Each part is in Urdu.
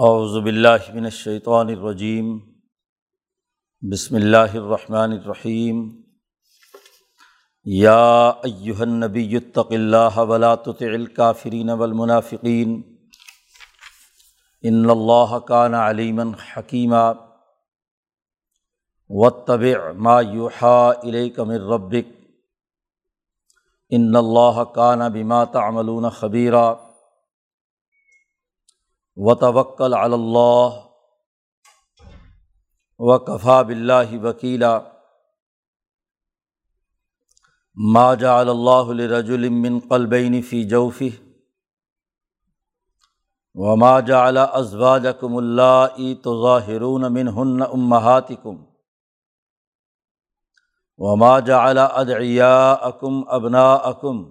اعوذ باللہ من الشیطان الرجیم بسم اللہ الرحمن الرحیم یا ایہا النبی اتق اللہ ولا تطع الکافرین والمنافقین ان اللہ کان علیما حکیما واتبع ما یوحا الیک من ربک ان اللہ کان بما تعملون خبیرا و توکل اللہ و کفا بلّہ وکیلا. ما جعل اللہ رجل من قلبین فی جوفی و ما جعل ازواجکم اللہ تظاہرون منہن امہاتکم و ما جعل ادعیاءکم ابناءکم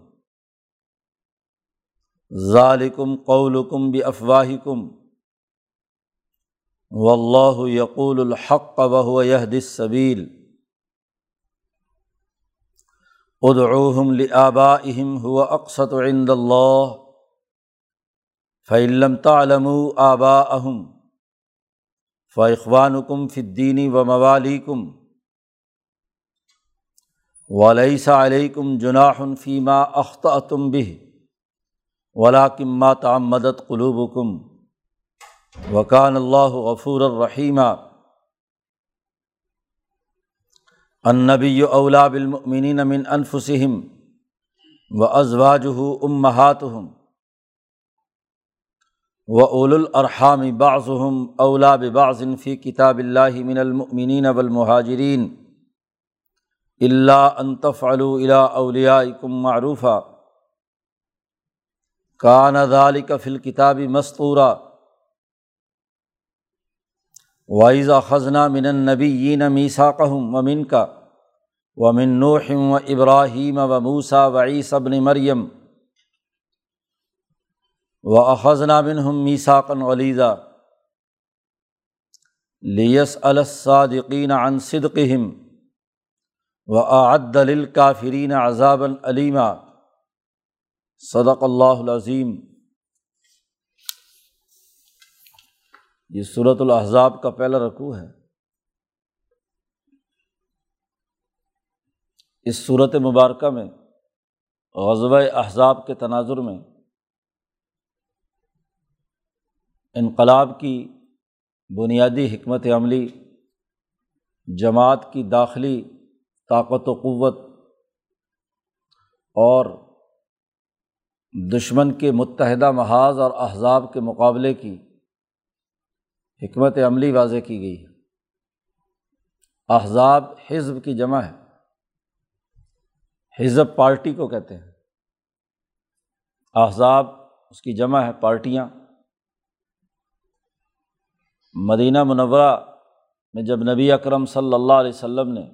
ذالکم قولکم بافواہکم واللہ یقول الحق وهو يهدي السبیل ادعوہم لآبائہم هو اقسط عند اللہ فإن لم تعلموا آباءہم فإخوانکم فی الدین وموالیکم وليس علیکم جناح فیما اخطأتم به ولاکمہ تعمدت قلوبکم وکان اللہ غفور الرحیمہ النبی اولا بالمؤمنین من انفسہم و ازواجہ امہاتہم و اول الارحام بعضهم اولا ببعض فی کتاب اللہ من المؤمنین والمہاجرین الا ان تفعلوا الى اولیائکم معروفا کان ذالک فل کتابی مستورہ وائزہ خزنہ من النبیین میساقہم و من کا و من نوحم و ابراہیم و موسا و عیصبن مریم و اخذنا منہم میساقن ولیزہ لیس الصادقین عن صدقہم و اعد للکافرین عذابا علیمہ صدق اللہ العظیم۔ یہ صورت الحضاب کا پہلا رقوع ہے۔ اس صورت مبارکہ میں غزب احزاب کے تناظر میں، انقلاب کی بنیادی حکمت عملی، جماعت کی داخلی طاقت و قوت اور دشمن کے متحدہ محاذ اور احزاب کے مقابلے کی حکمت عملی واضح کی گئی ہے۔ احزاب حزب کی جمع ہے۔ حزب پارٹی کو کہتے ہیں۔ احزاب اس کی جمع ہے، پارٹیاں۔ مدینہ منورہ میں جب نبی اکرم صلی اللہ علیہ و سلم نے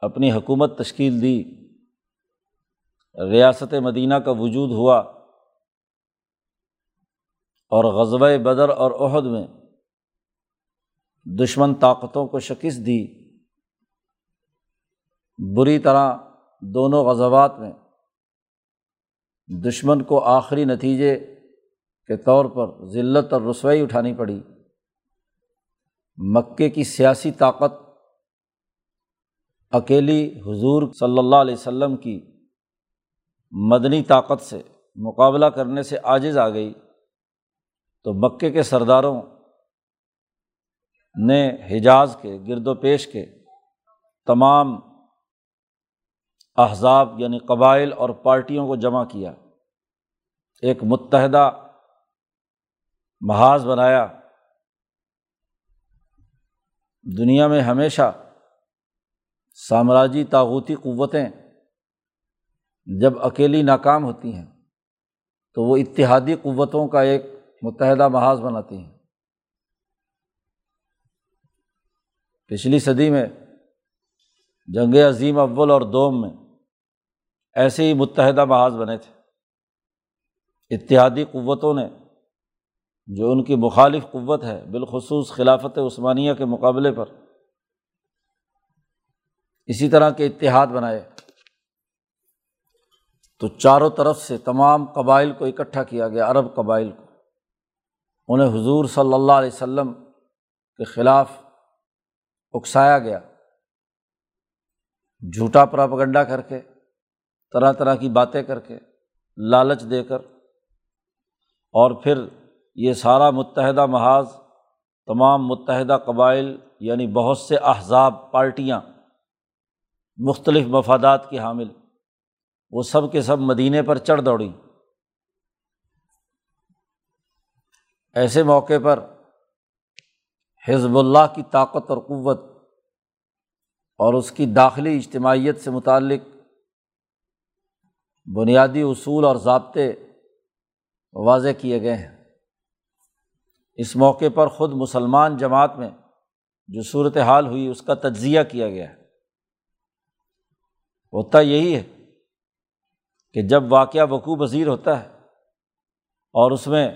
اپنی حکومت تشکیل دی ریاست مدینہ کا وجود ہوا اور غزب بدر اور عہد میں دشمن طاقتوں کو شکست دی، بری طرح دونوں غزوات میں دشمن کو آخری نتیجے کے طور پر ذلت اور رسوئی اٹھانی پڑی۔ مکے کی سیاسی طاقت اکیلی حضور صلی اللہ علیہ و سلم کی مدنی طاقت سے، مقابلہ کرنے سے عاجز آ گئی۔ تو مکے کے سرداروں نے حجاز کے، گرد و پیش کے تمام احزاب یعنی قبائل اور پارٹیوں کو جمع کیا۔ ایک متحدہ محاذ بنایا۔ دنیا میں ہمیشہ سامراجی تاغوتی قوتیں جب اکیلی ناکام ہوتی ہیں، تو وہ اتحادی قوتوں کا ایک متحدہ محاذ بناتی ہیں۔ پچھلی صدی میں جنگ عظیم اول اور دوم میں ایسے ہی متحدہ محاذ بنے تھے۔ اتحادی قوتوں نے جو ان کی مخالف قوت ہے، بالخصوص خلافت عثمانیہ کے مقابلے پر اسی طرح کے اتحاد بنائے۔ تو چاروں طرف سے تمام قبائل کو اکٹھا کیا گیا، عرب قبائل کو۔ انہیں حضور صلی اللہ علیہ وسلم کے خلاف اکسایا گیا۔ جھوٹا پراپگنڈا کر کے، طرح طرح کی باتیں کر کے لالچ دے کر۔ اور پھر یہ سارا متحدہ محاذ، تمام متحدہ قبائل یعنی بہت سے احزاب، پارٹیاں مختلف مفادات کی حامل۔ وہ سب کے سب مدینے پر چڑھ دوڑیں۔ ایسے موقع پر حزب اللہ کی طاقت اور قوت اور اس کی داخلی اجتماعیت سے متعلق بنیادی اصول اور ضابطے واضح کیے گئے ہیں۔ اس موقع پر خود مسلمان جماعت میں جو صورت حال ہوئی اس کا تجزیہ کیا گیا ہے۔ ہوتا یہی ہے کہ جب واقعہ وقوع پذیر ہوتا ہے اور اس میں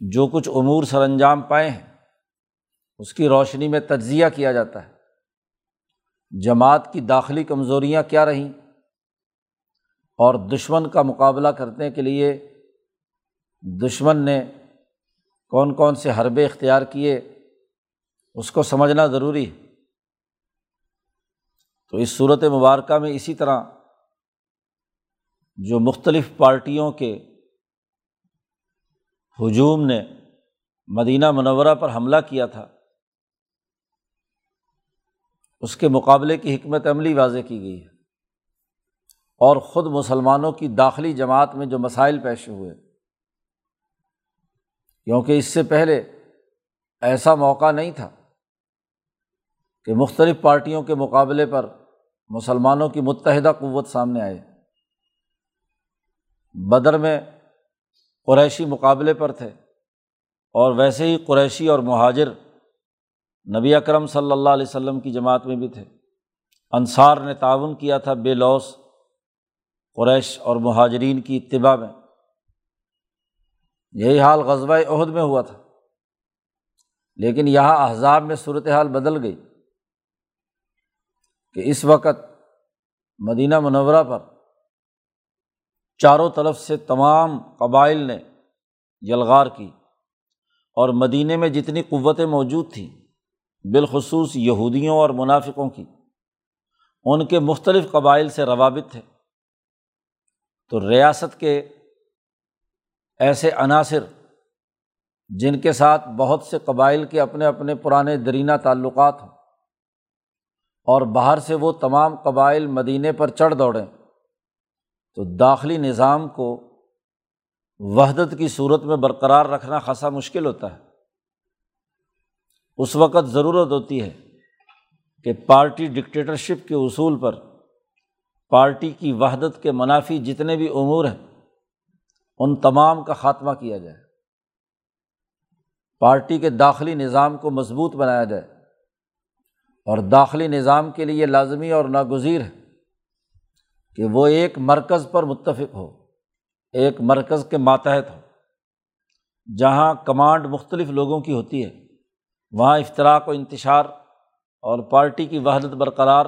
جو کچھ امور سر انجام پائے ہیں، اس کی روشنی میں تجزیہ کیا جاتا ہے۔ جماعت کی داخلی کمزوریاں کیا رہیں؟ اور دشمن کا مقابلہ کرنے کے لیے دشمن نے کون کون سے حربے اختیار کیے، اس کو سمجھنا ضروری ہے۔ تو اس صورت مبارکہ میں اسی طرح جو مختلف پارٹیوں کے ہجوم نے مدینہ منورہ پر حملہ کیا تھا، اس کے مقابلے کی حکمت عملی واضح کی گئی ہے۔ اور خود مسلمانوں کی داخلی جماعت میں جو مسائل پیش ہوئے، کیونکہ اس سے پہلے ایسا موقع نہیں تھا کہ مختلف پارٹیوں کے مقابلے پر مسلمانوں کی متحدہ قوت سامنے آئے۔ بدر میں قریشی مقابلے پر تھے اور ویسے ہی قریشی اور مہاجر نبی اکرم صلی اللہ علیہ وسلم کی جماعت میں بھی تھے۔ انصار نے تعاون کیا تھا بے لوس قریش اور مہاجرین کی اتباع میں۔ یہی حال غزبۂ عہد میں ہوا تھا۔ لیکن یہاں احزاب میں صورت حال بدل گئی کہ اس وقت مدینہ منورہ پر چاروں طرف سے تمام قبائل نے یلغار کی اور مدینہ میں جتنی قوتیں موجود تھیں، بالخصوص یہودیوں اور منافقوں کی، ان کے مختلف قبائل سے روابط تھے۔ تو ریاست کے ایسے عناصر جن کے ساتھ بہت سے قبائل کے اپنے اپنے پرانے درینہ تعلقات ہوں اور باہر سے وہ تمام قبائل مدینے پر چڑھ دوڑیں۔ تو داخلی نظام کو وحدت کی صورت میں برقرار رکھنا خاصا مشکل ہوتا ہے۔ اس وقت ضرورت ہوتی ہے کہ پارٹی ڈکٹیٹرشپ کے اصول پر پارٹی کی وحدت کے منافی جتنے بھی امور ہیں، ان تمام کا خاتمہ کیا جائے۔ پارٹی کے داخلی نظام کو مضبوط بنایا جائے۔ اور داخلی نظام کے لیے لازمی اور ناگزیر ہے۔ کہ وہ ایک مرکز پر متفق ہو، ایک مرکز کے ماتحت ہو۔ جہاں کمانڈ مختلف لوگوں کی ہوتی ہے، وہاں افطراک و انتشار اور پارٹی کی وحدت برقرار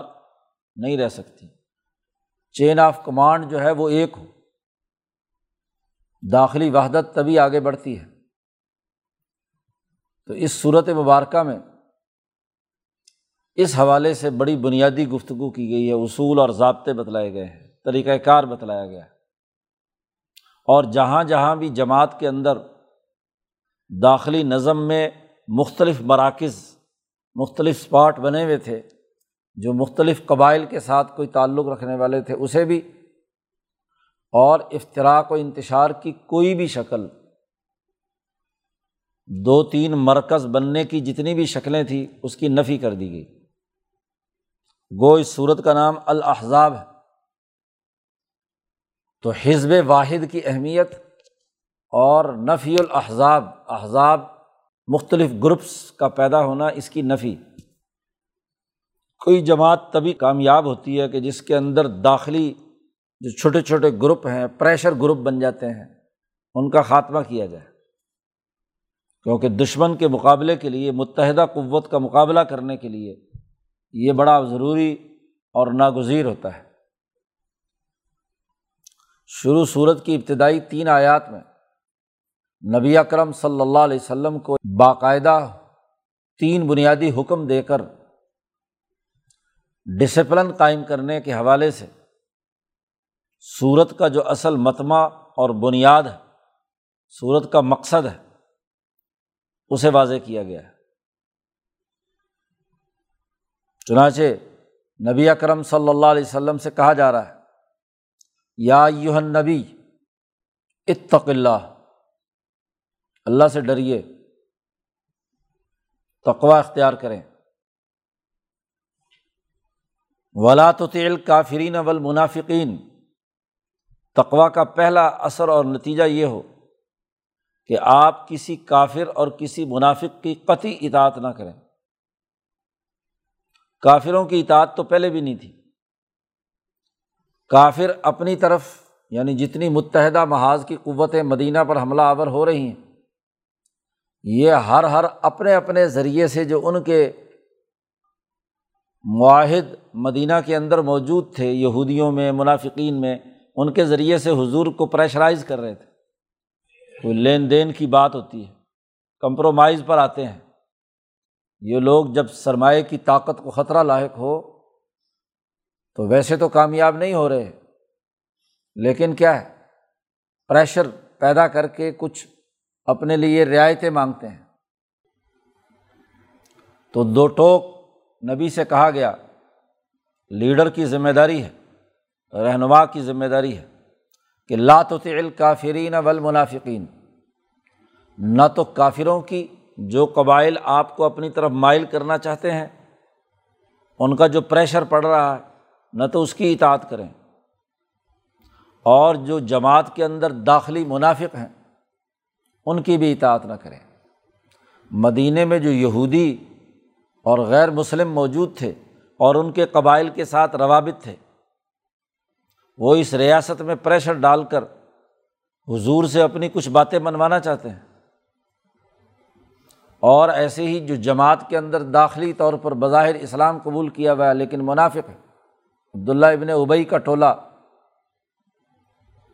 نہیں رہ سکتی۔ چین آف کمانڈ جو ہے وہ ایک ہو۔ داخلی وحدت تبھی آگے بڑھتی ہے۔ تو اس صورت مبارکہ میں اس حوالے سے بڑی بنیادی گفتگو کی گئی ہے، اصول اور ضابطے بتلائے گئے ہیں۔ طریقۂ کار بتلایا گیا۔ ہے اور جہاں جہاں بھی جماعت کے اندر داخلی نظم میں مختلف مراکز، مختلف اسپاٹ بنے ہوئے تھے، جو مختلف قبائل کے ساتھ کوئی تعلق رکھنے والے تھے، اسے بھی اور افطراک و انتشار کی کوئی بھی شکل، دو تین مرکز بننے کی جتنی بھی شکلیں تھیں، اس کی نفی کر دی گئی۔ گو اس صورت کا نام الحضاب ہے۔ تو حزب واحد کی اہمیت اور نفی الحضاب احزاب مختلف گروپس کا پیدا ہونا اس کی نفی۔ کوئی جماعت تبھی کامیاب ہوتی ہے کہ جس کے اندر داخلی جو چھوٹے چھوٹے گروپ ہیں پریشر گروپ بن جاتے ہیں، ان کا خاتمہ کیا جائے۔ کیونکہ دشمن کے مقابلے کے لیے، متحدہ قوت کا مقابلہ کرنے کے لیے یہ بڑا ضروری اور ناگزیر ہوتا ہے۔ شروع صورت کی ابتدائی تین آیات میں نبی اکرم صلی اللہ علیہ وسلم کو باقاعدہ تین بنیادی حکم دے کر ڈسپلن قائم کرنے کے حوالے سے صورت کا جو اصل متمع اور بنیاد ہے صورت کا مقصد ہے، اسے واضح کیا گیا ہے۔ چنانچہ نبی اکرم صلی اللہ علیہ وسلم سے کہا جا رہا ہے یا یوہن نبی اتق اللہ۔ اللہ سے ڈریے۔ تقوا اختیار کریں۔ ولا تو تیل کافرین اول منافقین تقوا کا پہلا اثر اور نتیجہ یہ ہو کہ آپ کسی کافر اور کسی منافق کی قطعی اطاعت نہ کریں۔ کافروں کی اطاعت تو پہلے بھی نہیں تھی۔ کافر اپنی طرف یعنی جتنی متحدہ محاذ کی قوتیں مدینہ پر حملہ آور ہو رہی ہیں، یہ ہر ہر اپنے اپنے ذریعے سے جو ان کے معاہد مدینہ کے اندر موجود تھے، یہودیوں میں، منافقین میں، ان کے ذریعے سے حضور کو پریشرائز کر رہے تھے۔ کوئی لین دین کی بات ہوتی ہے، کمپرومائز پر آتے ہیں۔ یہ لوگ جب سرمایہ کی طاقت کو خطرہ لاحق ہو تو ویسے تو کامیاب نہیں ہو رہے۔ لیکن کیا ہے؟ پریشر پیدا کر کے کچھ اپنے لیے رعایتیں مانگتے ہیں۔ تو دو ٹوک نبی سے کہا گیا، لیڈر کی ذمہ داری ہے، رہنما کی ذمہ داری ہے کہ لات و کافرین ولمنافقین نہ تو کافروں کی جو قبائل آپ کو اپنی طرف مائل کرنا چاہتے ہیں، ان کا جو پریشر پڑ رہا ہے نہ تو اس کی اطاعت کریں۔ اور جو جماعت کے اندر داخلی منافق ہیں، ان کی بھی اطاعت نہ کریں۔ مدینہ میں جو یہودی اور غیر مسلم موجود تھے اور ان کے قبائل کے ساتھ روابط تھے، وہ اس ریاست میں پریشر ڈال کر حضور سے اپنی کچھ باتیں منوانا چاہتے ہیں۔ اور ایسے ہی جو جماعت کے اندر داخلی طور پر بظاہر اسلام قبول کیا ہوا ہے لیکن منافق ہے عبداللہ ابن ابئی کا ٹولہ،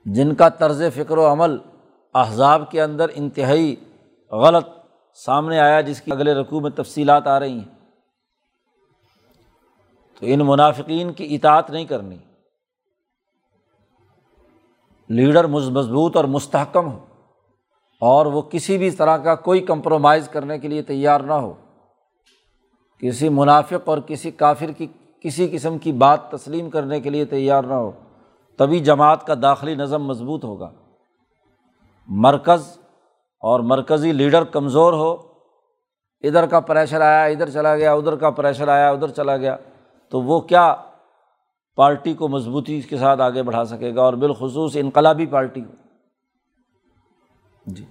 جن کا طرز فکر و عمل احزاب کے اندر انتہائی غلط سامنے آیا، جس کی اگلے رقوع میں تفصیلات آ رہی ہیں۔ تو ان منافقین کی اطاعت نہیں کرنی۔ لیڈر مضبوط اور مستحکم ہو، اور وہ کسی بھی طرح کا کوئی کمپرومائز کرنے کے لیے تیار نہ ہو۔ کسی منافق اور کسی کافر کی کسی قسم کی بات تسلیم کرنے کے لیے تیار نہ ہو، تبھی جماعت کا داخلی نظم مضبوط ہوگا۔ مرکز اور مرکزی لیڈر کمزور ہو، ادھر کا پریشر آیا، ادھر چلا گیا، ادھر کا پریشر آیا، ادھر چلا گیا، تو وہ کیا پارٹی کو مضبوطی کے ساتھ آگے بڑھا سکے گا اور بالخصوص انقلابی پارٹی کو؟ جی۔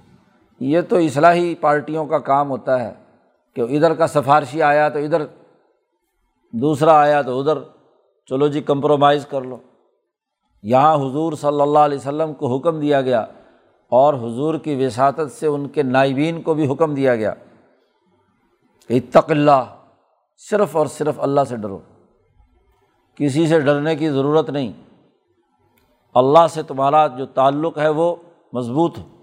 یہ تو اصلاحی پارٹیوں کا کام ہوتا ہے کہ ادھر کا سفارشی آیا تو ادھر دوسرا آیا تو ادھر، چلو جی کمپرومائز کر لو۔ یہاں حضور صلی اللہ علیہ وسلم کو حکم دیا گیا اور حضور کی وساطت سے ان کے نائبین کو بھی حکم دیا گیا۔ اتق اللہ، صرف اور صرف اللہ سے ڈرو۔ کسی سے ڈرنے کی ضرورت نہیں۔ اللہ سے تمہارا جو تعلق ہے وہ مضبوط۔ ہو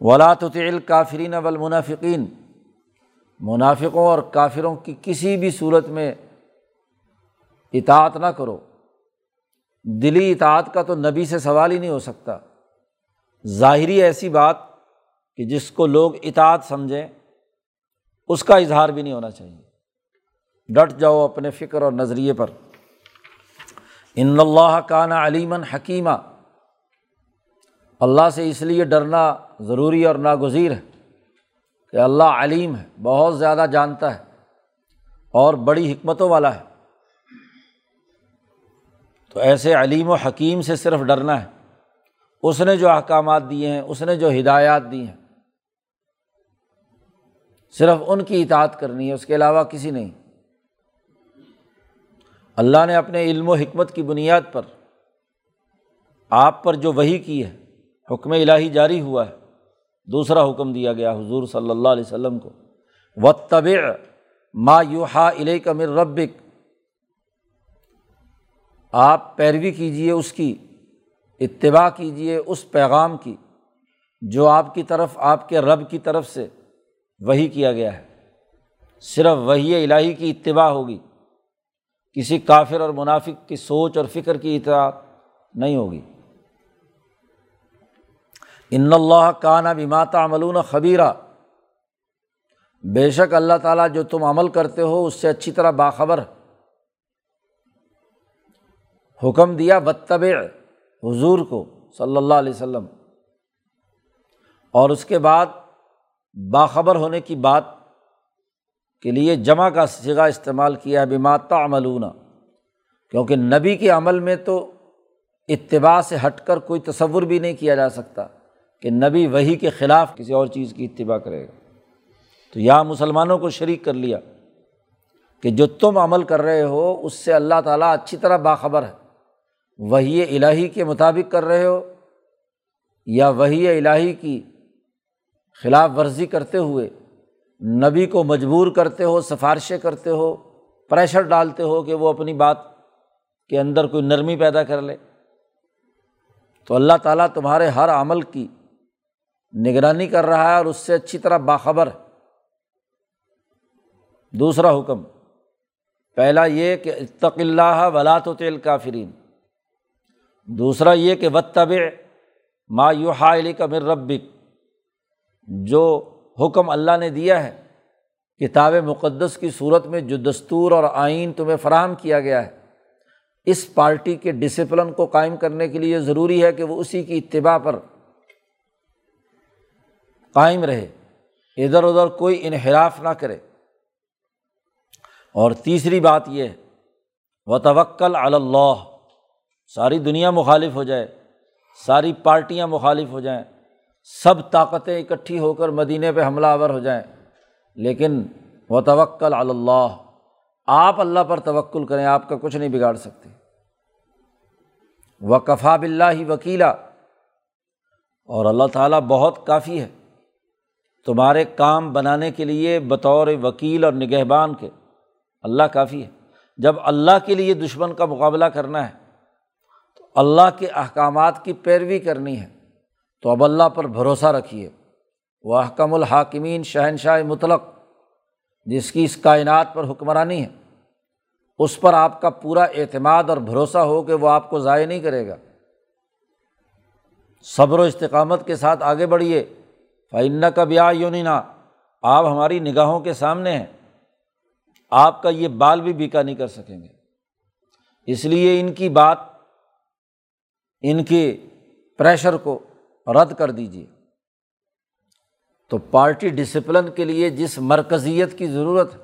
ولاۃ کافرین اول منافقین منافقوں اور کافروں کی کسی بھی صورت میں اطاعت نہ کرو۔ دلی اطاعت کا تو نبی سے سوال ہی نہیں ہو سکتا۔ ظاہری ایسی بات کہ جس کو لوگ اطاعت سمجھیں، اس کا اظہار بھی نہیں ہونا چاہیے۔ ڈٹ جاؤ اپنے فکر اور نظریے پر۔ ان اللہ کا نا علیمن حکیمہ اللہ سے اس لیے ڈرنا ضروری اور ناگزیر ہے۔ کہ اللہ علیم ہے، بہت زیادہ جانتا ہے اور بڑی حکمتوں والا ہے۔ تو ایسے علیم و حکیم سے صرف ڈرنا ہے۔ اس نے جو احکامات دیے ہیں، اس نے جو ہدایات دی ہیں۔ صرف ان کی اطاعت کرنی ہے، اس کے علاوہ کسی نہیں۔ اللہ نے اپنے علم و حکمت کی بنیاد پر آپ پر جو وہی کی ہے، حکم الہی جاری ہوا ہے۔ دوسرا حکم دیا گیا حضور صلی اللہ علیہ وسلم کو۔ و طب ما یوحا علیہ کا مر ربک۔ آپ پیروی کیجیے اس کی، اتباع کیجیے اس پیغام کی جو آپ کی طرف، آپ کے رب کی طرف سے وہی کیا گیا ہے۔ صرف وہی الہی کی اتباع ہوگی۔ کسی کافر اور منافق کی سوچ اور فکر کی اطلاع نہیں ہوگی۔ ان اللہ کانا بماتا عملون خبیرہ بے شک اللہ تعالیٰ جو تم عمل کرتے ہو اس سے اچھی طرح باخبر۔ حکم دیا بتب حضور کو صلی اللہ علیہ وسلم۔ اور اس کے بعد باخبر ہونے کی بات کے لیے جمع کا سگا استعمال کیا بماتا عملون کیونکہ نبی کے عمل میں تو اتباع سے ہٹ کر کوئی تصور بھی نہیں کیا جا سکتا۔ کہ نبی وہی کے خلاف کسی اور چیز کی اتباع کرے گا۔ تو یہاں مسلمانوں کو شریک کر لیا کہ جو تم عمل کر رہے ہو، اس سے اللہ تعالیٰ اچھی طرح باخبر ہے۔ وہی الہی کے مطابق کر رہے ہو یا وہی الہی کی خلاف ورزی کرتے ہوئے نبی کو مجبور کرتے ہو، سفارشیں کرتے ہو، پریشر ڈالتے ہو کہ وہ اپنی بات کے اندر کوئی نرمی پیدا کر لے۔ تو اللہ تعالیٰ تمہارے ہر عمل کی نگرانی کر رہا ہے اور اس سے اچھی طرح باخبر ہے۔ دوسرا حکم، پہلا یہ کہ اتق اللہ ولاۃ و تیل کافرین دوسرا یہ کہ وطب ما یو علی کا مر ربک۔ جو حکم اللہ نے دیا ہے، کتاب مقدس کی صورت میں جو دستور اور آئین تمہیں فراہم کیا گیا ہے، اس پارٹی کے ڈسپلن کو قائم کرنے کے لیے ضروری ہے کہ وہ اسی کی اتباع پر قائم رہے، ادھر ادھر کوئی انحراف نہ کرے۔ اور تیسری بات یہ و توکل اللہ ساری دنیا مخالف ہو جائے، ساری پارٹیاں مخالف ہو جائیں، سب طاقتیں اکٹھی ہو کر مدینہ پہ حملہ آور ہو جائیں۔ لیکن و توکل اللہ آپ اللہ پر توکل کریں، آپ کا کچھ نہیں بگاڑ سکتے۔ و کفا بلّہ وکیلا اور اللہ تعالیٰ بہت کافی ہے۔ تمہارے کام بنانے کے لیے بطور وکیل اور نگہبان کے۔ اللہ کافی ہے۔ جب اللہ کے لیے دشمن کا مقابلہ کرنا ہے، تو اللہ کے احکامات کی پیروی کرنی ہے۔ تو اب اللہ پر بھروسہ رکھیے۔ وہ احکم الحاکمین شہنشاہ مطلق، جس کی اس کائنات پر حکمرانی ہے۔ اس پر آپ کا پورا اعتماد اور بھروسہ ہو کہ وہ آپ کو ضائع نہیں کرے گا۔ صبر و استقامت کے ساتھ آگے بڑھیے۔ فعن کا بیا یونینا آپ ہماری نگاہوں کے سامنے ہیں۔ آپ کا یہ بال بھی بیکا نہیں کر سکیں گے۔ اس لیے ان کی بات، ان کے پریشر کو رد کر دیجیے تو پارٹی ڈسپلن کے لیے جس مرکزیت کی ضرورت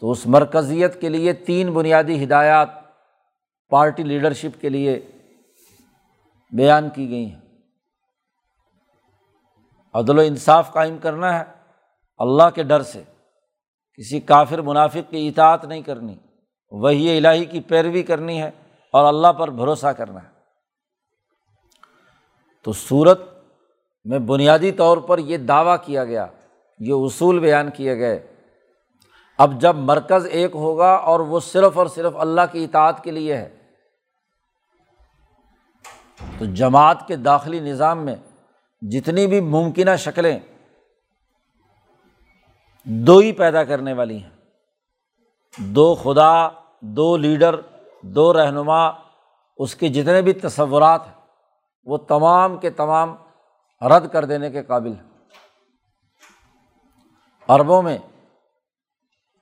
تو اس مرکزیت کے لیے تین بنیادی ہدایات پارٹی لیڈرشپ کے لیے بیان کی گئی ہیں۔ عدل و انصاف قائم کرنا ہے اللہ کے ڈر سے۔ کسی کافر منافق کی اطاعت نہیں کرنی وہی الہی کی پیروی کرنی ہے اور اللہ پر بھروسہ کرنا ہے۔ تو صورت میں بنیادی طور پر یہ دعویٰ کیا گیا، یہ اصول بیان کیے گئے۔ اب جب مرکز ایک ہوگا اور وہ صرف اور صرف اللہ کی اطاعت کے لیے ہے، تو جماعت کے داخلی نظام میں جتنی بھی ممکنہ شکلیں دو ہی پیدا کرنے والی ہیں۔ دو خدا، دو لیڈر، دو رہنما، اس کے جتنے بھی تصورات ہیں، وہ تمام کے تمام رد کر دینے کے قابل ہیں۔ عربوں میں،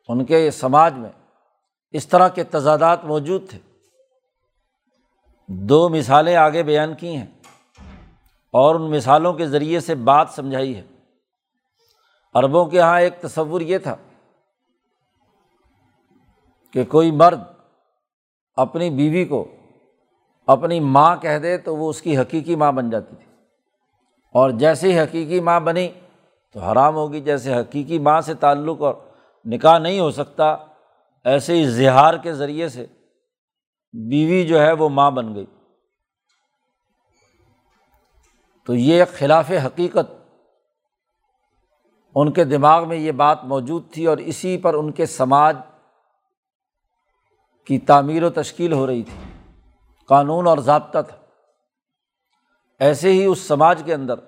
ان کے سماج میں اس طرح کے تضادات موجود تھے۔ دو مثالیں آگے بیان کی ہیں۔ اور ان مثالوں کے ذریعے سے بات سمجھائی ہے۔ عربوں کے یہاں ایک تصور یہ تھا کہ کوئی مرد اپنی بیوی کو اپنی ماں کہہ دے تو وہ اس کی حقیقی ماں بن جاتی تھی۔ اور جیسے ہی حقیقی ماں بنی تو حرام ہوگی، جیسے حقیقی ماں سے تعلق اور نکاح نہیں ہو سکتا، ایسے ہی زہار کے ذریعے سے بیوی جو ہے وہ ماں بن گئی۔ تو یہ ایک خلاف حقیقت ان کے دماغ میں یہ بات موجود تھی اور اسی پر ان کے سماج کی تعمیر و تشکیل ہو رہی تھی، قانون اور ضابطہ تھا۔ ایسے ہی اس سماج کے اندر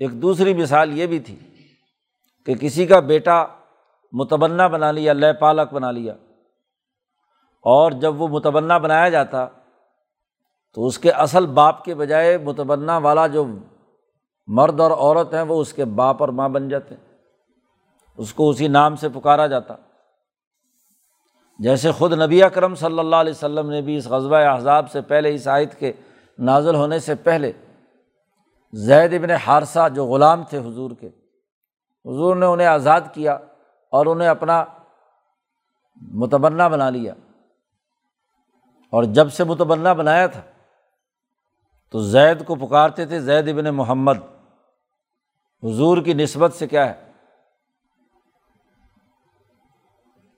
ایک دوسری مثال یہ بھی تھی کہ کسی کا بیٹا متبنہ بنا لیا، لے پالک بنا لیا اور جب وہ متبنہ بنایا جاتا تو اس کے اصل باپ کے بجائے متبنہ والا جو مرد اور عورت ہیں، وہ اس کے باپ اور ماں بن جاتے اس کو اسی نام سے پکارا جاتا۔ جیسے خود نبی اکرم صلی اللہ علیہ وسلم نے بھی اس غزبۂ احزاب سے پہلے اس عائد کے نازل ہونے سے پہلے زید ابن حارثہ جو غلام تھے حضور کے، حضور نے انہیں آزاد کیا اور انہیں اپنا متبنہ بنا لیا۔ اور جب سے متبنہ بنایا تھا تو زید کو پکارتے تھے زید ابن محمد۔ حضور کی نسبت سے کیا ہے؟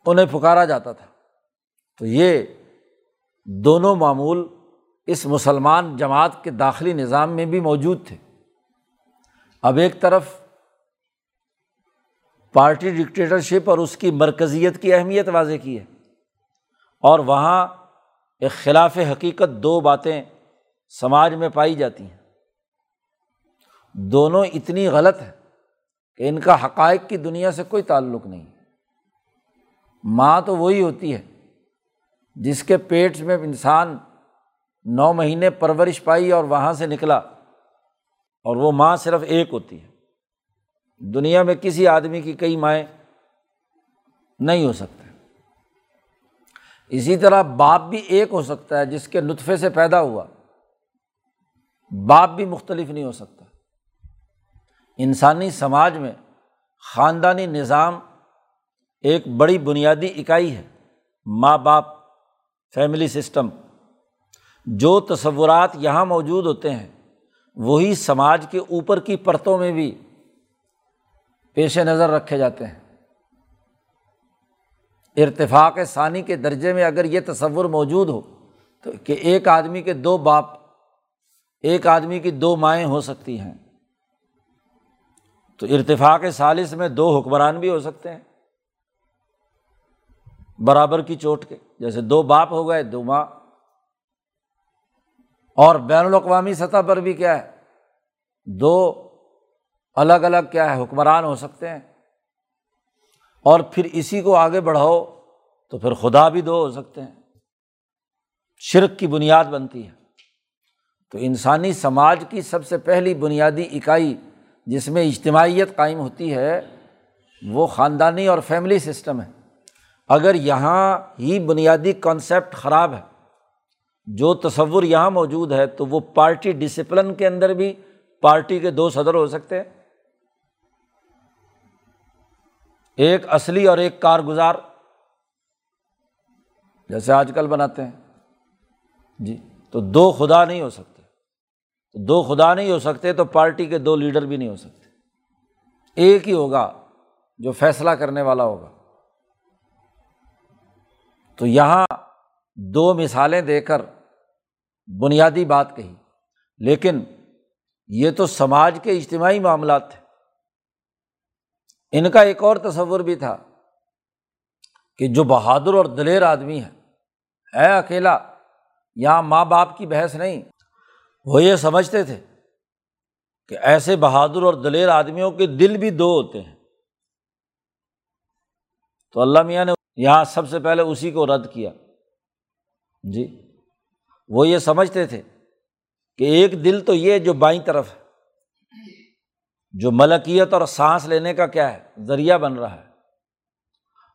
انہیں پکارا جاتا تھا۔ تو یہ دونوں معمول اس مسلمان جماعت کے داخلی نظام میں بھی موجود تھے۔ اب ایک طرف پارٹی ڈکٹیٹرشپ اور اس کی مرکزیت کی اہمیت واضح کی ہے۔ اور وہاں ایک خلاف حقیقت دو باتیں سماج میں پائی جاتی ہیں۔ دونوں اتنی غلط ہے کہ ان کا حقائق کی دنیا سے کوئی تعلق نہیں۔ ماں تو وہی ہوتی ہے جس کے پیٹ میں انسان نو مہینے پرورش پائی اور وہاں سے نکلا اور وہ ماں صرف ایک ہوتی ہے۔ دنیا میں کسی آدمی کی کئی مائیں نہیں ہو سکتے۔ اسی طرح باپ بھی ایک ہو سکتا ہے جس کے نطفے سے پیدا ہوا۔ باپ بھی مختلف نہیں ہو سکتا۔ انسانی سماج میں خاندانی نظام ایک بڑی بنیادی اکائی ہے۔ ماں باپ، فیملی سسٹم، جو تصورات یہاں موجود ہوتے ہیں، وہی سماج کے اوپر کی پرتوں میں بھی پیش نظر رکھے جاتے ہیں۔ ارتفاق ثانی کے درجے میں اگر یہ تصور موجود ہو، تو کہ ایک آدمی کے دو باپ، ایک آدمی کی دو مائیں ہو سکتی ہیں۔ تو ارتفاق سالس میں دو حکمران بھی ہو سکتے ہیں۔ برابر کی چوٹ کے، جیسے دو باپ ہو گئے، دو ماں۔ اور بین الاقوامی سطح پر بھی کیا ہے، دو الگ الگ کیا ہے، حکمران ہو سکتے ہیں۔ اور پھر اسی کو آگے بڑھاؤ تو پھر خدا بھی دو ہو سکتے ہیں۔ شرک کی بنیاد بنتی ہے۔ تو انسانی سماج کی سب سے پہلی بنیادی اکائی جس میں اجتماعیت قائم ہوتی ہے، وہ خاندانی اور فیملی سسٹم ہے۔ اگر یہاں ہی بنیادی کانسیپٹ خراب ہے، جو تصور یہاں موجود ہے، تو وہ پارٹی ڈسپلن کے اندر بھی پارٹی کے دو صدر ہو سکتے ہیں۔ ایک اصلی اور ایک کارگزار، جیسے آج کل بناتے ہیں۔ جی تو دو خدا نہیں ہو سکتے۔ دو خدا نہیں ہو سکتے تو پارٹی کے دو لیڈر بھی نہیں ہو سکتے۔ ایک ہی ہوگا جو فیصلہ کرنے والا ہوگا۔ تو یہاں دو مثالیں دے کر بنیادی بات کہی۔ لیکن یہ تو سماج کے اجتماعی معاملات تھے۔ ان کا ایک اور تصور بھی تھا کہ جو بہادر اور دلیر آدمی ہے ہے اکیلا، یہاں ماں باپ کی بحث نہیں۔ وہ یہ سمجھتے تھے کہ ایسے بہادر اور دلیر آدمیوں کے دل بھی دو ہوتے ہیں۔ تو اللہ میاں نے یہاں سب سے پہلے اسی کو رد کیا۔ جی وہ یہ سمجھتے تھے کہ ایک دل تو یہ جو بائیں طرف ہے، جو ملکیت اور سانس لینے کا کیا ہے، ذریعہ بن رہا ہے۔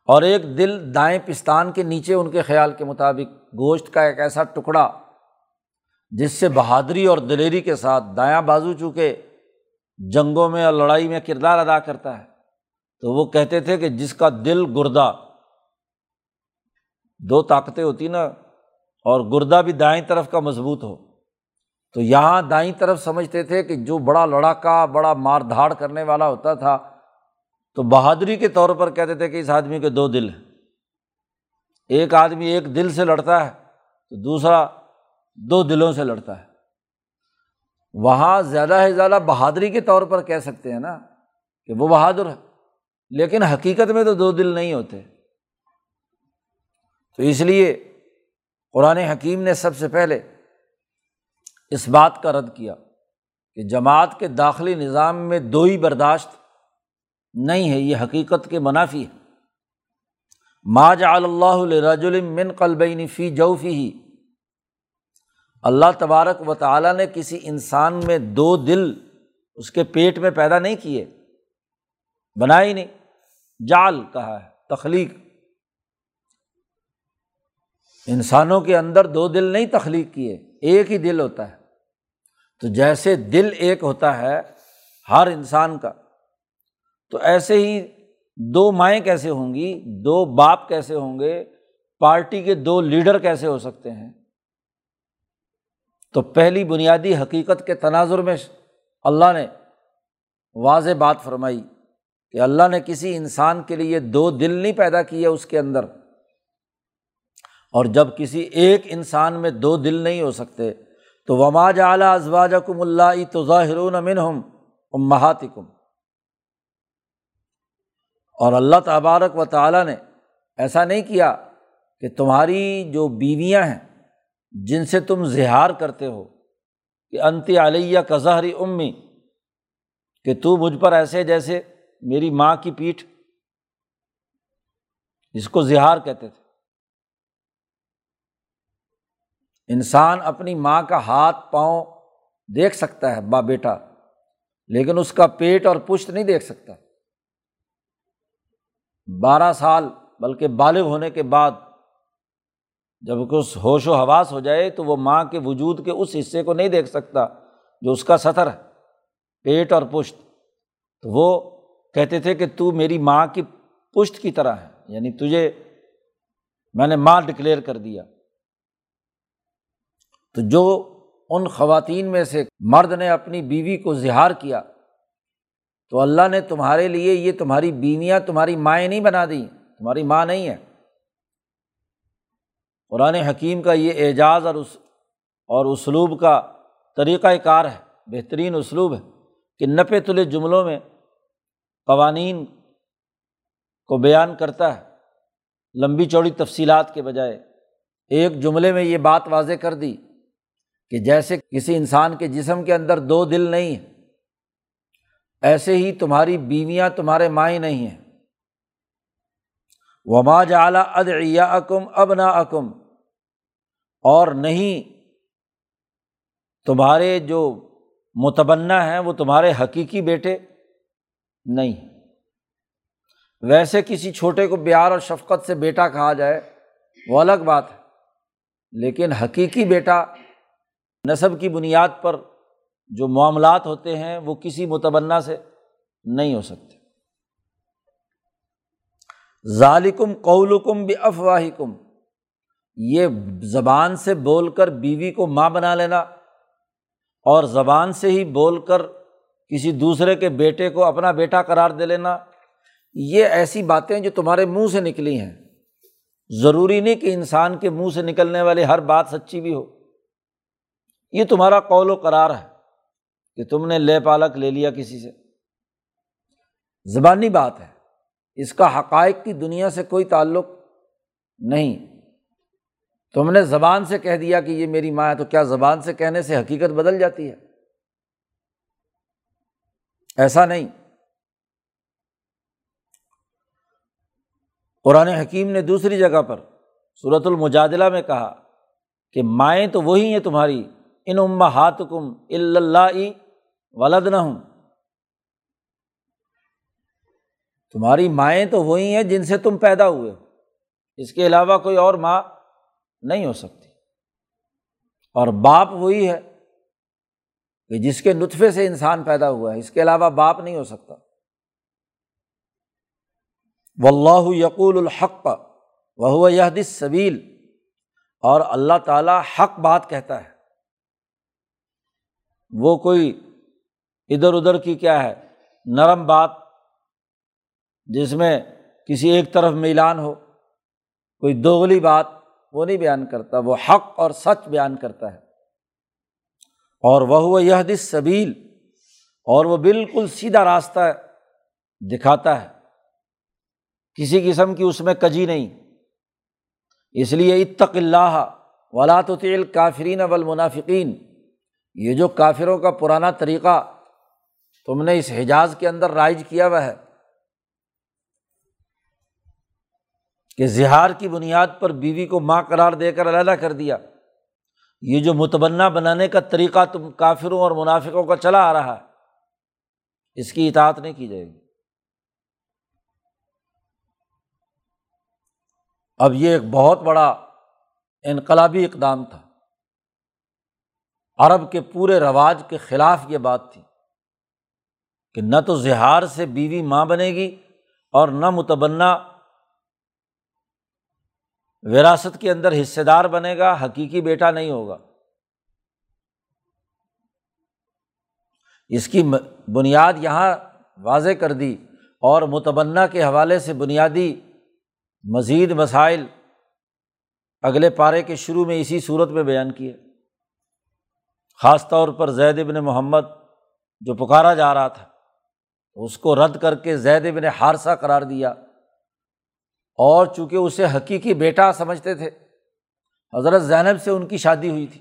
اور ایک دل دائیں پستان کے نیچے ان کے خیال کے مطابق گوشت کا ایک ایسا ٹکڑا جس سے بہادری اور دلیری کے ساتھ دایاں بازو چونکہ جنگوں میں اور لڑائی میں کردار ادا کرتا ہے، تو وہ کہتے تھے کہ جس کا دل گردہ، دو طاقتیں ہوتی نا، اور گردہ بھی دائیں طرف کا مضبوط ہو۔ تو یہاں دائیں طرف سمجھتے تھے کہ جو بڑا لڑاکا، بڑا مار دھاڑ کرنے والا ہوتا تھا، تو بہادری کے طور پر کہتے تھے کہ اس آدمی کے دو دل ہیں۔ ایک آدمی ایک دل سے لڑتا ہے، تو دوسرا دو دلوں سے لڑتا ہے۔ وہاں زیادہ سے زیادہ بہادری کے طور پر کہہ سکتے ہیں نا کہ وہ بہادر ہے، لیکن حقیقت میں تو دو دل نہیں ہوتے۔ تو اس لیے قرآن حکیم نے سب سے پہلے اس بات کا رد کیا کہ جماعت کے داخلی نظام میں دو ہی برداشت نہیں ہے، یہ حقیقت کے منافی ہے۔ ما جعل اللہ رج المن قلبین فی جوفی ہی اللہ تبارک و تعالیٰ نے کسی انسان میں دو دل اس کے پیٹ میں پیدا نہیں کیے بنا ہی نہیں۔ جال کہا ہے، تخلیق۔ انسانوں کے اندر دو دل نہیں تخلیق کیے، ایک ہی دل ہوتا ہے۔ تو جیسے دل ایک ہوتا ہے ہر انسان کا، تو ایسے ہی دو مائیں کیسے ہوں گی؟ دو باپ کیسے ہوں گے؟ پارٹی کے دو لیڈر کیسے ہو سکتے ہیں؟ تو پہلی بنیادی حقیقت کے تناظر میں اللہ نے واضح بات فرمائی کہ اللہ نے کسی انسان کے لیے دو دل نہیں پیدا کیے اس کے اندر اور جب کسی ایک انسان میں دو دل نہیں ہو سکتے تو وما اعلیٰ ازواج کم اللہ تو ظاہر امن ہم امہات کم اور اللہ تبارک و تعالیٰ نے ایسا نہیں کیا کہ تمہاری جو بیویاں ہیں جن سے تم زہار کرتے ہو کہ انتی علیہ کا ظہری امی، کہ تو مجھ پر ایسے جیسے میری ماں کی پیٹھ، جس کو زہار کہتے تھے۔ انسان اپنی ماں کا ہاتھ، پاؤں دیکھ سکتا ہے، با بیٹا، لیکن اس کا پیٹ اور پشت نہیں دیکھ سکتا۔ بارہ سال بلکہ بالغ ہونے کے بعد جب اس ہوش و حواس ہو جائے تو وہ ماں کے وجود کے اس حصے کو نہیں دیکھ سکتا جو اس کا سطر ہے، پیٹ اور پشت۔ تو وہ کہتے تھے کہ تو میری ماں کی پشت کی طرح ہے یعنی تجھے میں نے ماں ڈکلیئر کر دیا۔ تو جو ان خواتین میں سے مرد نے اپنی بیوی کو زہار کیا، تو اللہ نے تمہارے لیے یہ تمہاری بیویاں تمہاری مائیں نہیں بنا دی تمہاری ماں نہیں ہے۔ قرآن حکیم کا یہ اعجاز اور اس اور اسلوب کا طریقۂ کار ہے، بہترین اسلوب ہے کہ نپے تلے جملوں میں قوانین کو بیان کرتا ہے۔ لمبی چوڑی تفصیلات کے بجائے ایک جملے میں یہ بات واضح کر دی کہ جیسے کسی انسان کے جسم کے اندر دو دل نہیں ہیں، ایسے ہی تمہاری بیویاں تمہارے مائیں نہیں ہیں۔ وما جعلی ادعیا اکم اب اور نہیں، تمہارے جو متبنا ہیں وہ تمہارے حقیقی بیٹے نہیں۔ ویسے کسی چھوٹے کو پیار اور شفقت سے بیٹا کہا جائے وہ الگ بات ہے، لیکن حقیقی بیٹا نصب کی بنیاد پر جو معاملات ہوتے ہیں وہ کسی متبنا سے نہیں ہو سکتے۔ ظالکم قولکم بھی افواہ کم یہ زبان سے بول کر بیوی کو ماں بنا لینا اور زبان سے ہی بول کر کسی دوسرے کے بیٹے کو اپنا بیٹا قرار دے لینا، یہ ایسی باتیں جو تمہارے منہ سے نکلی ہیں۔ ضروری نہیں کہ انسان کے منہ سے نکلنے والی ہر بات سچی بھی ہو۔ یہ تمہارا قول و قرار ہے کہ تم نے لے پالک لے لیا کسی سے۔ زبانی بات ہے۔ اس کا حقائق کی دنیا سے کوئی تعلق نہیں۔ تم نے زبان سے کہہ دیا کہ یہ میری ماں ہے، تو کیا زبان سے کہنے سے حقیقت بدل جاتی ہے؟ ایسا نہیں۔ قرآن حکیم نے دوسری جگہ پر صورت المجادلہ میں کہا کہ مائیں تو وہی ہیں تمہاری، ان ہاتھ کم اللہ ولد نہ ہوں تمہاری مائیں تو وہی ہیں جن سے تم پیدا ہوئے ہو۔ اس کے علاوہ کوئی اور ماں نہیں ہو سکتی۔ اور باپ وہی ہے کہ جس کے نطفے سے انسان پیدا ہوا ہے، اس کے علاوہ باپ نہیں ہو سکتا۔ و اللہ یقول الحق وہ یہ سبیل اور اللہ تعالیٰ حق بات کہتا ہے۔ وہ کوئی ادھر ادھر کی کیا ہے، نرم بات جس میں کسی ایک طرف میلان ہو، کوئی دوغلی بات وہ نہیں بیان کرتا، وہ حق اور سچ بیان کرتا ہے۔ اور وہ یہ دس سبیل اور وہ بالکل سیدھا راستہ دکھاتا ہے۔ کسی قسم کی اس میں کجی نہیں۔ اس لیے اتق اللہ ولا تیل کافرین اول منافقین یہ جو کافروں کا پرانا طریقہ تم نے اس حجاز کے اندر رائج کیا ہوا ہے۔ کہ زہار کی بنیاد پر بیوی کو ماں قرار دے کر علیحدہ کر دیا۔ یہ جو متبنا بنانے کا طریقہ تم کافروں اور منافقوں کا چلا آ رہا ہے، اس کی اطاعت نہیں کی جائے گی۔ اب یہ ایک بہت بڑا انقلابی اقدام تھا۔ عرب کے پورے رواج کے خلاف یہ بات تھی کہ نہ تو زہار سے بیوی ماں بنے گی اور نہ متبنا وراثت کے اندر حصے دار بنے گا، حقیقی بیٹا نہیں ہوگا۔ اس کی بنیاد یہاں واضح کر دی اور متبنا کے حوالے سے بنیادی مزید مسائل اگلے پارے کے شروع میں اسی صورت میں بیان کیے۔ خاص طور پر زید ابن محمد جو پکارا جا رہا تھا، اس کو رد کر کے زید ابن حارثہ قرار دیا۔ اور چونکہ اسے حقیقی بیٹا سمجھتے تھے، حضرت زینب سے ان کی شادی ہوئی تھی۔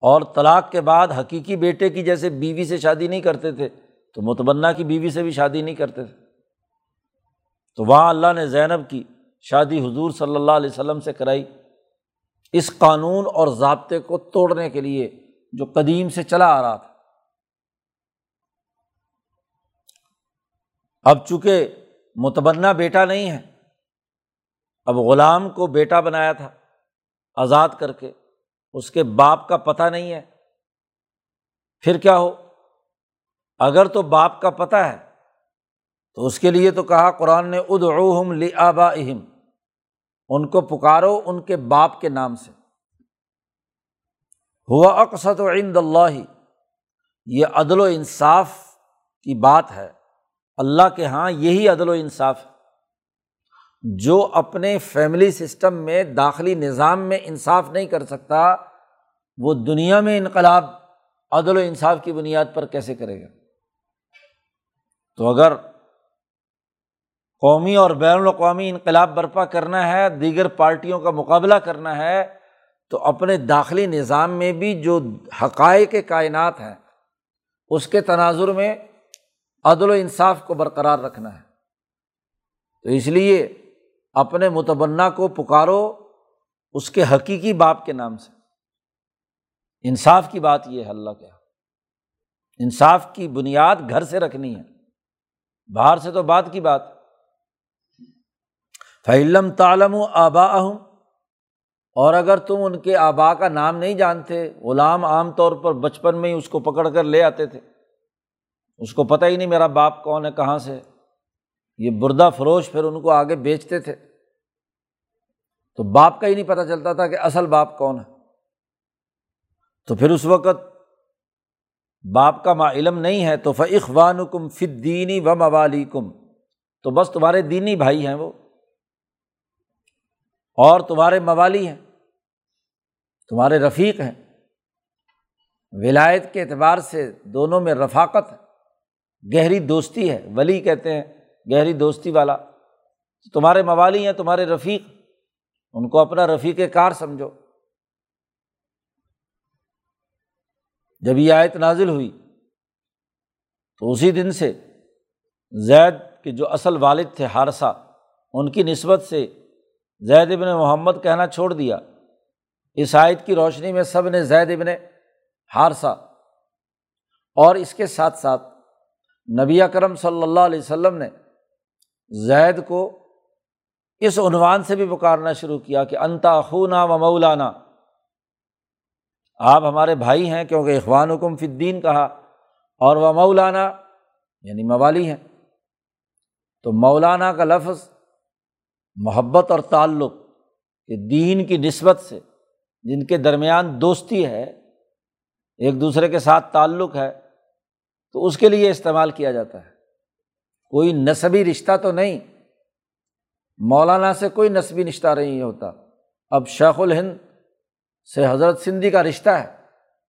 اور طلاق کے بعد حقیقی بیٹے کی جیسے بیوی سے شادی نہیں کرتے تھے، تو متبنا کی بیوی سے بھی شادی نہیں کرتے تھے۔ تو وہاں اللہ نے زینب کی شادی حضور صلی اللہ علیہ وسلم سے کرائی۔ اس قانون اور ضابطے کو توڑنے کے لیے جو قدیم سے چلا آ رہا تھا۔ اب چونکہ متبنا بیٹا نہیں ہے اب غلام کو بیٹا بنایا تھا، آزاد کر کے، اس کے باپ کا پتہ نہیں ہے۔ پھر کیا ہو؟ اگر تو باپ کا پتہ ہے، تو اس کے لیے تو کہا، قرآن نے، ادعوہم لآبا اہم ان کو پکارو ان کے باپ کے نام سے۔ ہوا اقسط و عند اللہ۔ یہ عدل و انصاف کی بات ہے۔ اللہ کے یہاں یہی عدل و انصاف ہے۔ جو اپنے فیملی سسٹم میں داخلی نظام میں انصاف نہیں کر سکتا، وہ دنیا میں انقلاب، عدل و انصاف کی بنیاد پر کیسے کرے گا؟ تو اگر قومی اور بین الاقوامی انقلاب برپا کرنا ہے، دیگر پارٹیوں کا مقابلہ کرنا ہے، تو اپنے داخلی نظام میں بھی جو حقائق کائنات ہیں، اس کے تناظر میں عدل و انصاف کو برقرار رکھنا ہے۔ تو اس لیے اپنے متبنا کو پکارو اس کے حقیقی باپ کے نام سے۔ انصاف کی بات یہ ہے، اللہ کیا۔ انصاف کی بنیاد گھر سے رکھنی ہے۔ باہر سے تو بات کی بات۔ فعلم تعلم و آبا اور اگر تم ان کے آبا کا نام نہیں جانتے، غلام عام طور پر بچپن میں ہی اس کو پکڑ کر لے آتے تھے۔ اس کو پتہ ہی نہیں میرا باپ کون ہے، کہاں سے یہ بردہ فروش پھر ان کو آگے بیچتے تھے۔ تو باپ کا ہی نہیں پتہ چلتا تھا کہ اصل باپ کون ہے۔ تو پھر اس وقت باپ کا ما علم نہیں ہے تو فخوان کم فدینی و موالی کم تو بس تمہارے دینی بھائی ہیں وہ۔ اور تمہارے موالی ہیں۔ تمہارے رفیق ہیں۔ ولایت کے اعتبار سے دونوں میں رفاقت گہری دوستی ہے۔ ولی کہتے ہیں گہری دوستی والا، تمہارے موالی ہیں، تمہارے رفیق، ان کو اپنا رفیق کار سمجھو۔ جب یہ آیت نازل ہوئی، تو اسی دن سے زید کے جو اصل والد تھے ہارسا ان کی نسبت سے زید ابن محمد کہنا چھوڑ دیا۔ اس آیت کی روشنی میں سب نے زید ابن ہارسا اور اس کے ساتھ ساتھ نبی اکرم صلی اللہ علیہ وسلم نے زید کو اس عنوان سے بھی پکارنا شروع کیا کہ انتا خونا و مولانا۔ آپ ہمارے بھائی ہیں کیونکہ اخوان حکم فدین کہا، اور وہ مولانا یعنی موالی ہیں۔ تو مولانا کا لفظ محبت اور تعلق کہ دین کی نسبت سے، جن کے درمیان دوستی ہے، ایک دوسرے کے ساتھ تعلق ہے، تو اس کے لیے استعمال کیا جاتا ہے۔ کوئی نصبی رشتہ تو نہیں۔ مولانا سے کوئی نصبی رشتہ نہیں ہوتا۔ اب شیخ الہند سے حضرت سندھی کا رشتہ ہے۔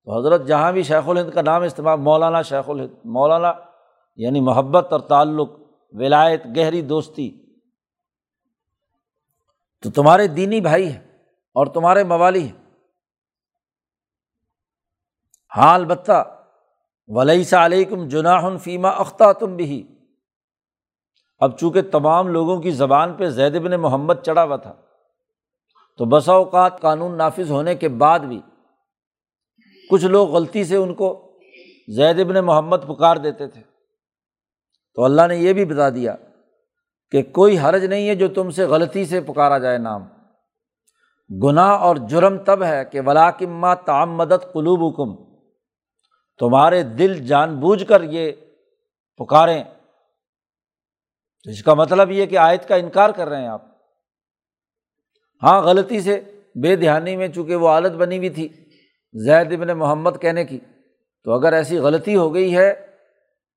تو حضرت جہاں بھی شیخ الہند کا نام استعمال، مولانا شیخ الہند، مولانا یعنی محبت اور تعلق، ولایت، گہری دوستی۔ تو تمہارے دینی بھائی ہیں اور تمہارے موالی ہیں۔ ہاں البتہ ولی علیکم جناح فیمہ اختہ تم بھی اب چونکہ تمام لوگوں کی زبان پہ زید ابن محمد چڑھا ہوا تھا، تو بسا اوقات قانون نافذ ہونے کے بعد بھی کچھ لوگ غلطی سے ان کو زید ابن محمد پکار دیتے تھے۔ تو اللہ نے یہ بھی بتا دیا کہ کوئی حرج نہیں ہے جو تم سے غلطی سے پکارا جائے نام۔ گناہ اور جرم تب ہے کہ ولاکما تام مدد قلوب حکم تمہارے دل جان بوجھ کر یہ پکاریں۔ تو اس کا مطلب یہ کہ آیت کا انکار کر رہے ہیں آپ۔ ہاں غلطی سے بے دہانی میں چونکہ وہ عالت بنی ہوئی تھی زید ابن محمد کہنے کی۔ تو اگر ایسی غلطی ہو گئی ہے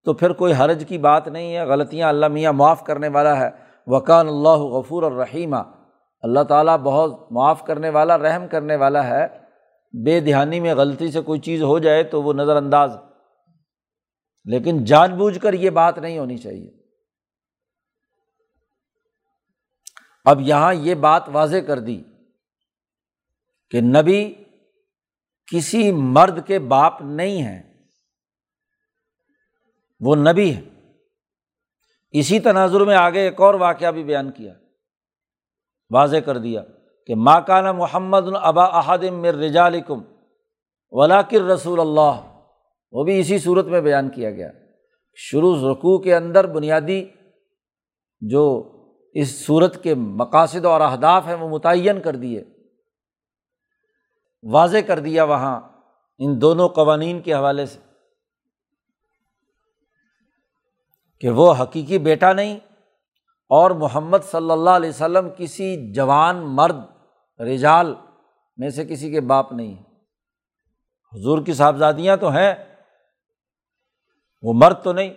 تو پھر کوئی حرج کی بات نہیں ہے، غلطیاں اللہ میاں معاف کرنے والا ہے۔ وقان اللہ غفور الرحیمہ اللہ تعالیٰ بہت معاف کرنے والا، رحم کرنے والا ہے۔ بے دہانی میں غلطی سے کوئی چیز ہو جائے تو وہ نظر انداز لیکن جان بوجھ کر یہ بات نہیں ہونی چاہیے۔ اب یہاں یہ بات واضح کر دی کہ نبی کسی مرد کے باپ نہیں ہیں۔ وہ نبی ہے اسی تناظر میں آگے ایک اور واقعہ بھی بیان کیا۔ واضح کر دیا کہ ماں کانا محمد البا احدم مر رجالکم ولاکر رسول اللہ۔ وہ بھی اسی صورت میں بیان کیا گیا۔ شروع رقوع کے اندر بنیادی جو اس صورت کے مقاصد اور اہداف ہیں، وہ متعین کر دیے۔ واضح کر دیا وہاں ان دونوں قوانین کے حوالے سے کہ وہ حقیقی بیٹا نہیں اور محمد صلی اللہ علیہ وسلم کسی جوان مرد، رجال میں سے کسی کے باپ نہیں حضور کی صاحبزادیاں تو ہیں، وہ مرد تو نہیں۔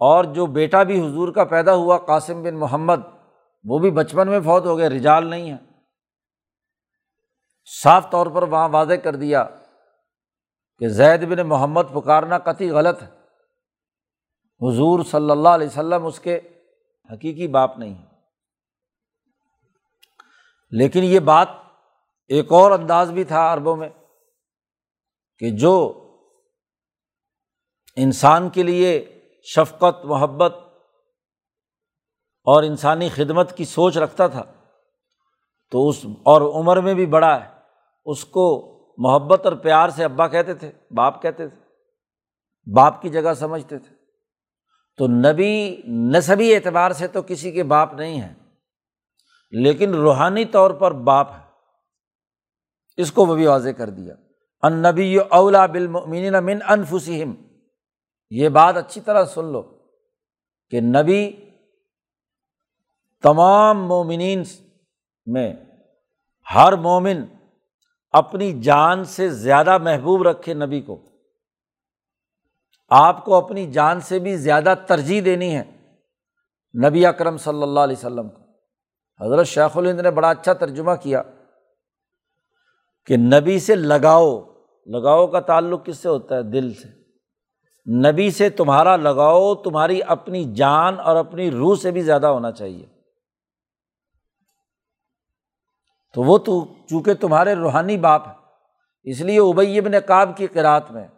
اور جو بیٹا بھی حضور کا پیدا ہوا قاسم بن محمد، وہ بھی بچپن میں فوت ہو گئے، رجال نہیں ہے صاف طور پر وہاں واضح کر دیا کہ زید بن محمد پکارنا قطعی غلط ہے۔ حضور صلی اللہ علیہ وسلم اس کے حقیقی باپ نہیں ہے لیکن یہ بات ایک اور انداز بھی تھا عربوں میں کہ جو انسان کے لیے شفقت، محبت اور انسانی خدمت کی سوچ رکھتا تھا، تو اس، اور عمر میں بھی بڑا ہے، اس کو محبت اور پیار سے ابا کہتے تھے، باپ کہتے تھے، باپ کی جگہ سمجھتے تھے۔ تو نبی نصبی اعتبار سے تو کسی کے باپ نہیں ہیں، لیکن روحانی طور پر باپ ہے اس کو وہ بھی واضح کر دیا۔ ان نبی اولا بالمؤمنین من انفسم یہ بات اچھی طرح سن لو کہ نبی تمام مومنین میں ہر مومن اپنی جان سے زیادہ محبوب رکھے نبی کو۔ آپ کو اپنی جان سے بھی زیادہ ترجیح دینی ہے نبی اکرم صلی اللہ علیہ وسلم کو۔ حضرت شیخ الہند نے بڑا اچھا ترجمہ کیا کہ نبی سے لگاؤ لگاؤ کا تعلق کس سے ہوتا ہے؟ دل سے۔ نبی سے تمہارا لگاؤ تمہاری اپنی جان اور اپنی روح سے بھی زیادہ ہونا چاہیے۔ تو وہ تو چونکہ تمہارے روحانی باپ ہے اس لیے ابئی ابن کاب کی قرآت میں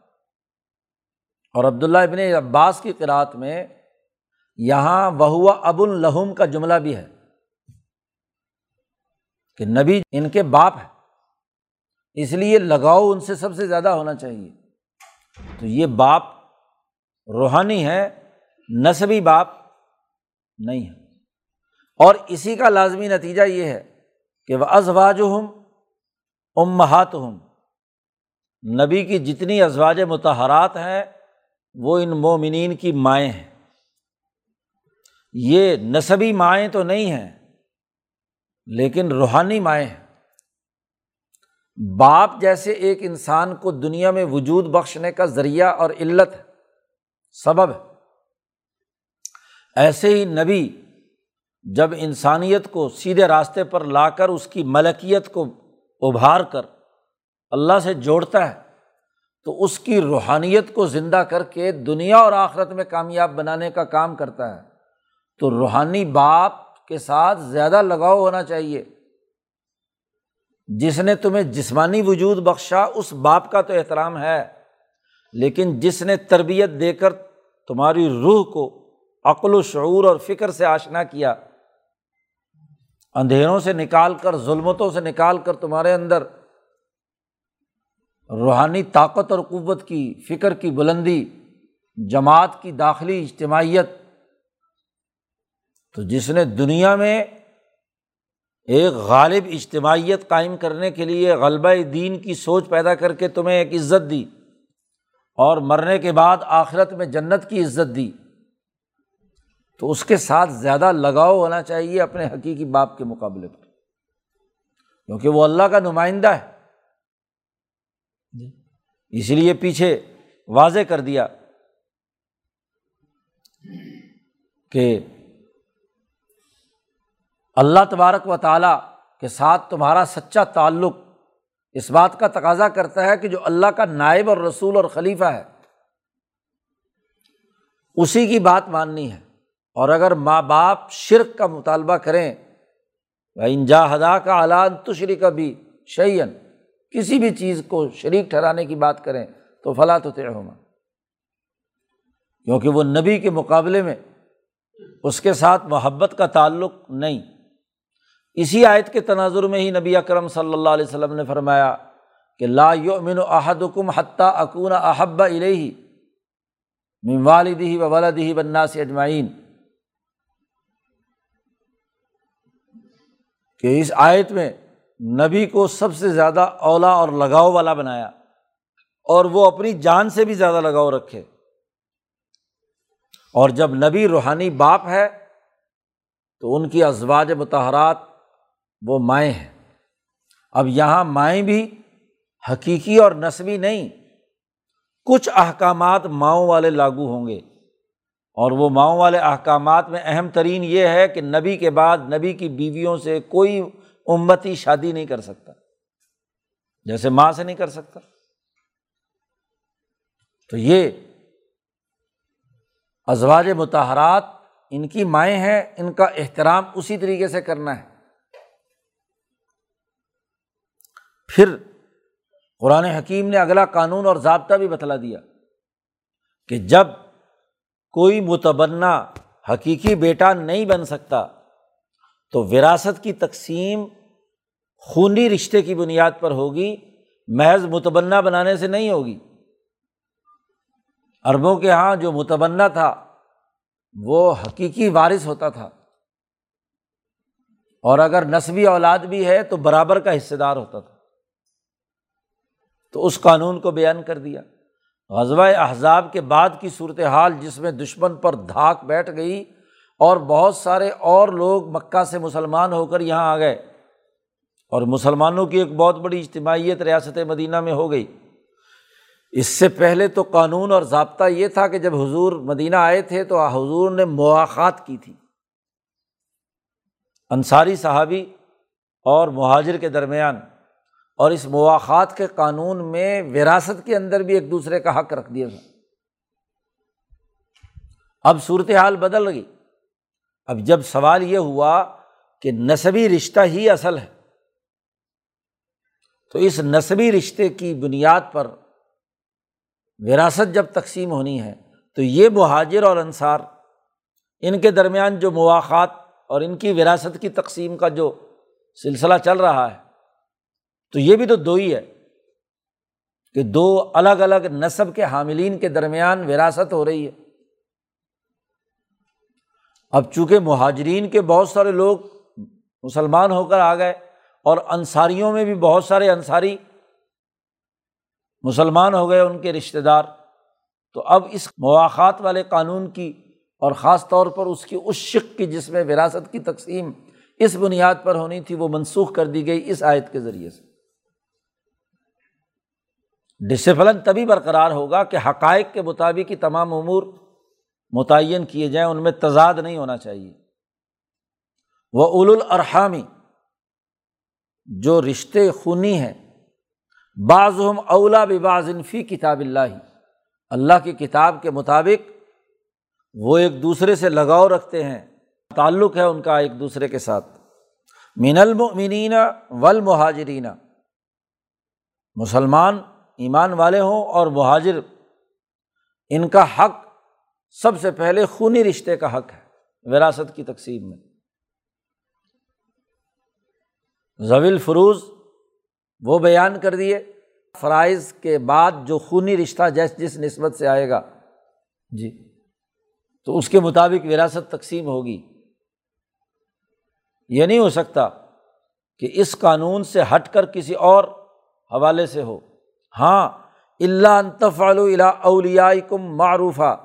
اور عبداللہ ابن عباس کی قرآت میں یہاں وہ اب الحم کا جملہ بھی ہے کہ نبی ان کے باپ ہے اس لیے لگاؤ ان سے سب سے زیادہ ہونا چاہیے۔ تو یہ باپ روحانی ہے نصبی باپ نہیں ہے۔ اور اسی کا لازمی نتیجہ یہ ہے کہ وہ ازواج ہم امہات ہم نبی کی جتنی ازواج متحرات ہیں، وہ ان مومنین کی مائیں ہیں۔ یہ نصبی مائیں تو نہیں ہیں، لیکن روحانی مائیں ہیں۔ باپ جیسے ایک انسان کو دنیا میں وجود بخشنے کا ذریعہ اور علت ہے۔ سبب ہے۔ ایسے ہی نبی جب انسانیت کو سیدھے راستے پر لا کر اس کی ملکیت کو ابھار کر اللہ سے جوڑتا ہے، تو اس کی روحانیت کو زندہ کر کے دنیا اور آخرت میں کامیاب بنانے کا کام کرتا ہے۔ تو روحانی باپ کے ساتھ زیادہ لگاؤ ہونا چاہیے۔ جس نے تمہیں جسمانی وجود بخشا، اس باپ کا تو احترام ہے، لیکن جس نے تربیت دے کر تمہاری روح کو عقل و شعور اور فکر سے آشنا کیا۔ اندھیروں سے نکال کر، ظلمتوں سے نکال کر تمہارے اندر روحانی طاقت اور قوت کی، فکر کی بلندی، جماعت کی داخلی اجتماعیت۔ تو جس نے دنیا میں ایک غالب اجتماعیت قائم کرنے کے لیے غلبہ دین کی سوچ پیدا کر کے تمہیں ایک عزت دی اور مرنے کے بعد آخرت میں جنت کی عزت دی۔ تو اس کے ساتھ زیادہ لگاؤ ہونا چاہیے اپنے حقیقی باپ کے مقابلے پر۔ کیونکہ وہ اللہ کا نمائندہ ہے۔ اس لیے پیچھے واضح کر دیا کہ اللہ تبارک و تعالیٰ کے ساتھ تمہارا سچا تعلق اس بات کا تقاضا کرتا ہے کہ جو اللہ کا نائب اور رسول اور خلیفہ ہے، اسی کی بات ماننی ہے۔ اور اگر ماں باپ شرک کا مطالبہ کریں انجا ہدا کا اعلان تشری کا بھی شعین کسی بھی چیز کو شریک ٹھہرانے کی بات کریں تو فلاں تو طے ہونا کیونکہ وہ نبی کے مقابلے میں اس کے ساتھ محبت کا تعلق نہیں۔ اسی آیت کے تناظر میں ہی نبی اکرم صلی اللہ علیہ وسلم نے فرمایا کہ لا یؤمن احدکم حتیٰ اکون احب علیہ من والدہ و ولدہ والناس اجمعین۔ کہ اس آیت میں نبی کو سب سے زیادہ اولا اور لگاؤ والا بنایا اور وہ اپنی جان سے بھی زیادہ لگاؤ رکھے۔ اور جب نبی روحانی باپ ہے تو ان کی ازواج متحرات وہ مائیں ہیں۔ اب یہاں مائیں بھی حقیقی اور نسبی نہیں، کچھ احکامات ماؤں والے لاگو ہوں گے۔ اور وہ ماؤں والے احکامات میں اہم ترین یہ ہے کہ نبی کے بعد نبی کی بیویوں سے کوئی امتی شادی نہیں کر سکتا، جیسے ماں سے نہیں کر سکتا۔ تو یہ ازواج متحرات ان کی مائیں ہیں، ان کا احترام اسی طریقے سے کرنا ہے۔ پھر قرآن حکیم نے اگلا قانون اور ضابطہ بھی بتلا دیا کہ جب کوئی متبنا حقیقی بیٹا نہیں بن سکتا تو وراثت کی تقسیم خونی رشتے کی بنیاد پر ہوگی، محض متبنا بنانے سے نہیں ہوگی۔ اربوں کے یہاں جو متبنا تھا، وہ حقیقی وارث ہوتا تھا۔ اور اگر نسبی اولاد بھی ہے تو برابر کا حصے دار ہوتا تھا۔ تو اس قانون کو بیان کر دیا۔ غزوہ احزاب کے بعد کی صورت حال جس میں دشمن پر دھاک بیٹھ گئی اور بہت سارے اور لوگ مکہ سے مسلمان ہو کر یہاں آ گئے۔ اور مسلمانوں کی ایک بہت بڑی اجتماعیت ریاست مدینہ میں ہو گئی۔ اس سے پہلے تو قانون اور ضابطہ یہ تھا کہ جب حضور مدینہ آئے تھے تو حضور نے مواقع کی تھی۔ انصاری صحابی اور مہاجر کے درمیان۔ اور اس مواقع کے قانون میں وراثت کے اندر بھی ایک دوسرے کا حق رکھ دیا تھا۔ اب صورت حال بدل گئی۔ اب جب سوال یہ ہوا کہ نصبی رشتہ ہی اصل ہے، تو اس نصبی رشتے کی بنیاد پر وراثت جب تقسیم ہونی ہے، تو یہ مہاجر اور انصار، ان کے درمیان جو مواقع اور ان کی وراثت کی تقسیم کا جو سلسلہ چل رہا ہے تو یہ بھی تو دو ہی ہے کہ دو الگ الگ نصب کے حاملین کے درمیان وراثت ہو رہی ہے۔ اب چونکہ مہاجرین کے بہت سارے لوگ مسلمان ہو کر آ گئے اور انصاریوں میں بھی بہت سارے انصاری مسلمان ہو گئے ان کے رشتے دار، تو اب اس مواقع والے قانون کی اور خاص طور پر اس کی اس شک کی جس میں وراثت کی تقسیم اس بنیاد پر ہونی تھی، وہ منسوخ کر دی گئی اس آیت کے ذریعے سے۔ ڈسپلن تبھی برقرار ہوگا کہ حقائق کے مطابق ہی تمام امور متعین کیے جائیں، ان میں تضاد نہیں ہونا چاہیے۔ وہ اول الرحامی جو رشتے خونی ہیں بعض ہم اولا فی کتاب اللہ۔ اللہ کی کتاب کے مطابق وہ ایک دوسرے سے لگاؤ رکھتے ہیں، تعلق ہے ان کا ایک دوسرے کے ساتھ۔ من المؤمنین والمہاجرین۔ مسلمان ایمان والے ہوں اور مہاجر، ان کا حق سب سے پہلے خونی رشتے کا حق ہے، وراثت کی تقسیم میں۔ زویل فروز وہ بیان کر دیے، فرائض کے بعد جو خونی رشتہ جیس جس نسبت سے آئے گا۔ جی تو اس کے مطابق وراثت تقسیم ہوگی۔ یہ نہیں ہو سکتا کہ اس قانون سے ہٹ کر کسی اور حوالے سے ہو۔ ہاں اللہ انتف الا اولیا کم معروفہ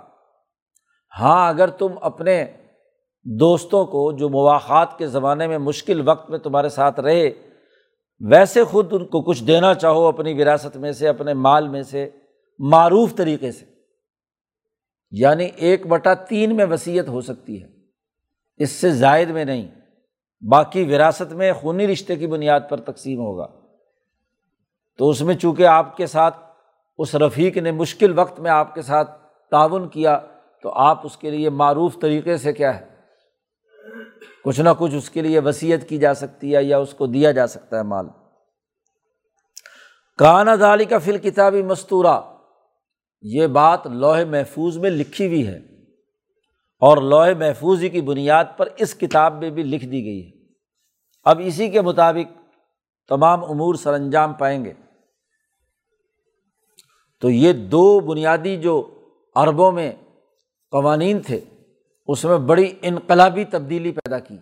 ہاں اگر تم اپنے دوستوں کو جو مواقع کے زمانے میں مشکل وقت میں تمہارے ساتھ رہے، ویسے خود ان کو کچھ دینا چاہو اپنی وراثت میں سے، اپنے مال میں سے، معروف طریقے سے۔ یعنی ایک بٹا تین میں وصیت ہو سکتی ہے۔ اس سے زائد میں نہیں، باقی وراثت میں خونی رشتے کی بنیاد پر تقسیم ہوگا۔ تو اس میں چونکہ آپ کے ساتھ، اس رفیق نے مشکل وقت میں آپ کے ساتھ تعاون کیا، تو آپ اس کے لیے معروف طریقے سے کیا ہے؟ کچھ نہ کچھ اس کے لیے وصیت کی جا سکتی ہے یا اس کو دیا جا سکتا ہے مال۔ کانا دالی کا فل کتابی مستورہ یہ بات لوہے محفوظ میں لکھی ہوئی ہے اور لوہے محفوظ کی بنیاد پر اس کتاب میں بھی لکھ دی گئی ہے۔ اب اسی کے مطابق تمام امور سر انجام پائیں گے۔ تو یہ دو بنیادی جو عربوں میں قوانین تھے، اس میں بڑی انقلابی تبدیلی پیدا کی۔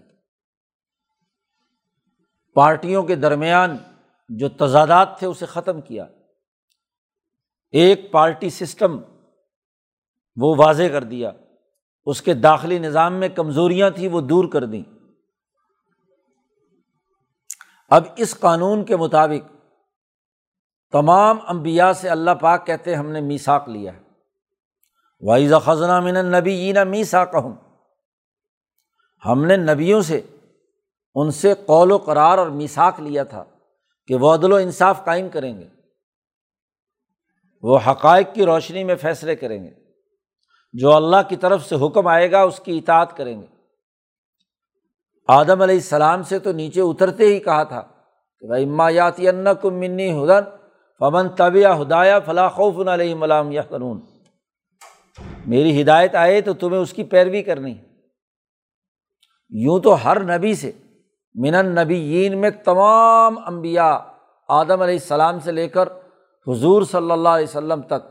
پارٹیوں کے درمیان جو تضادات تھے، اسے ختم کیا۔ ایک پارٹی سسٹم وہ واضح کر دیا۔ اس کے داخلی نظام میں کمزوریاں تھیں، وہ دور کر دیں۔ اب اس قانون کے مطابق تمام امبیا سے اللہ پاک کہتے ہم نے میساک لیا ہے۔ وائز خزنہ من نبی ینا میسا کہوں ہم نے نبیوں سے ان سے قول و قرار اور میساک لیا تھا کہ وہ عدل و انصاف قائم کریں گے۔ وہ حقائق کی روشنی میں فیصلے کریں گے۔ جو اللہ کی طرف سے حکم آئے گا، اس کی اطاعت کریں گے۔ آدم علیہ السلام سے تو نیچے اترتے ہی کہا تھا کہ بھائی اما یاتی کم منی ہدن پمن طبیہ ہدایہ فلاں خوف علیہ ملام یا قانون میری ہدایت آئے تو تمہیں اس کی پیروی کرنی۔ یوں تو ہر نبی سے، من نبی میں تمام امبیا آدم علیہ السلام سے لے کر حضور صلی اللہ علیہ وسلم تک،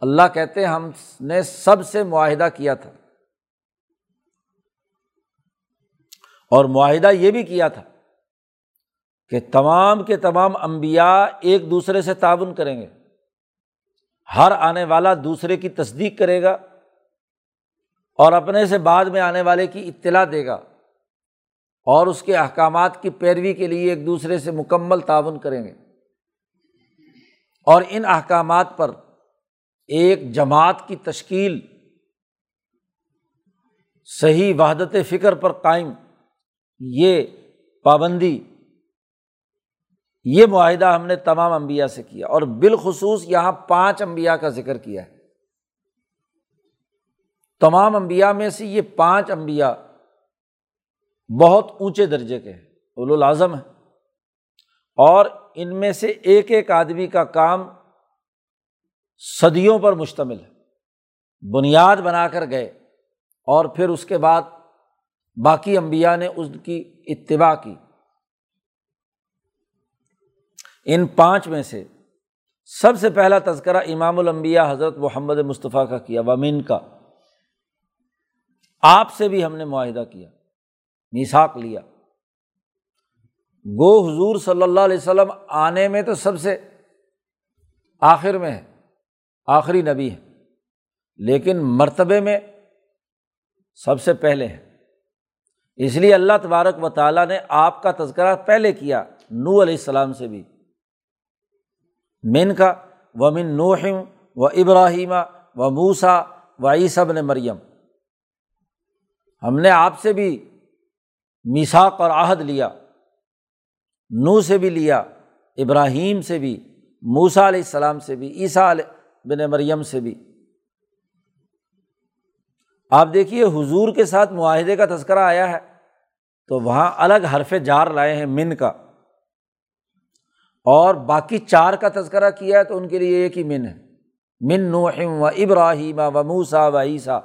اللہ کہتے ہم نے سب سے معاہدہ کیا تھا۔ اور معاہدہ یہ بھی کیا تھا کہ تمام کے تمام امبیا ایک دوسرے سے تعاون کریں گے۔ ہر آنے والا دوسرے کی تصدیق کرے گا اور اپنے سے بعد میں آنے والے کی اطلاع دے گا اور اس کے احکامات کی پیروی کے لیے ایک دوسرے سے مکمل تعاون کریں گے۔ اور ان احکامات پر ایک جماعت کی تشکیل، صحیح وحدت فکر پر قائم، یہ پابندی یہ معاہدہ ہم نے تمام امبیا سے کیا اور بالخصوص یہاں پانچ امبیا کا ذکر کیا ہے۔ تمام امبیا میں سے یہ پانچ امبیا بہت اونچے درجے کے ہیں اول الاظم ہے اور ان میں سے ایک ایک آدمی کا کام صدیوں پر مشتمل ہے۔ بنیاد بنا کر گئے اور پھر اس کے بعد باقی امبیا نے اس کی اتباع کی۔ ان پانچ میں سے سب سے پہلا تذکرہ امام الانبیاء حضرت محمد مصطفیٰ کا کیا ومین کا۔ آپ سے بھی ہم نے معاہدہ کیا میساک لیا۔ گو حضور صلی اللہ علیہ وسلم آنے میں تو سب سے آخر میں ہے آخری نبی ہے لیکن مرتبے میں سب سے پہلے ہے اس لیے اللہ تبارک و تعالیٰ نے آپ کا تذکرہ پہلے کیا نو علیہ السلام سے بھی۔ من کا و من نوحم و ابراہیمہ و موسا و عیسب نے مریم۔ ہم نے آپ سے بھی میساک اور عہد لیا نو سے بھی لیا، ابراہیم سے بھی موسا علیہ السلام سے بھی، عیسیٰ علیہ بن مریم سے بھی۔ آپ دیکھیے حضور کے ساتھ معاہدے کا تذکرہ آیا ہے تو وہاں الگ حرف جار لائے ہیں، من کا۔ اور باقی چار کا تذکرہ کیا ہے تو ان کے لیے ایک ہی من ہے۔ من نوحم و ابراہیم و موسا و عیسیٰ۔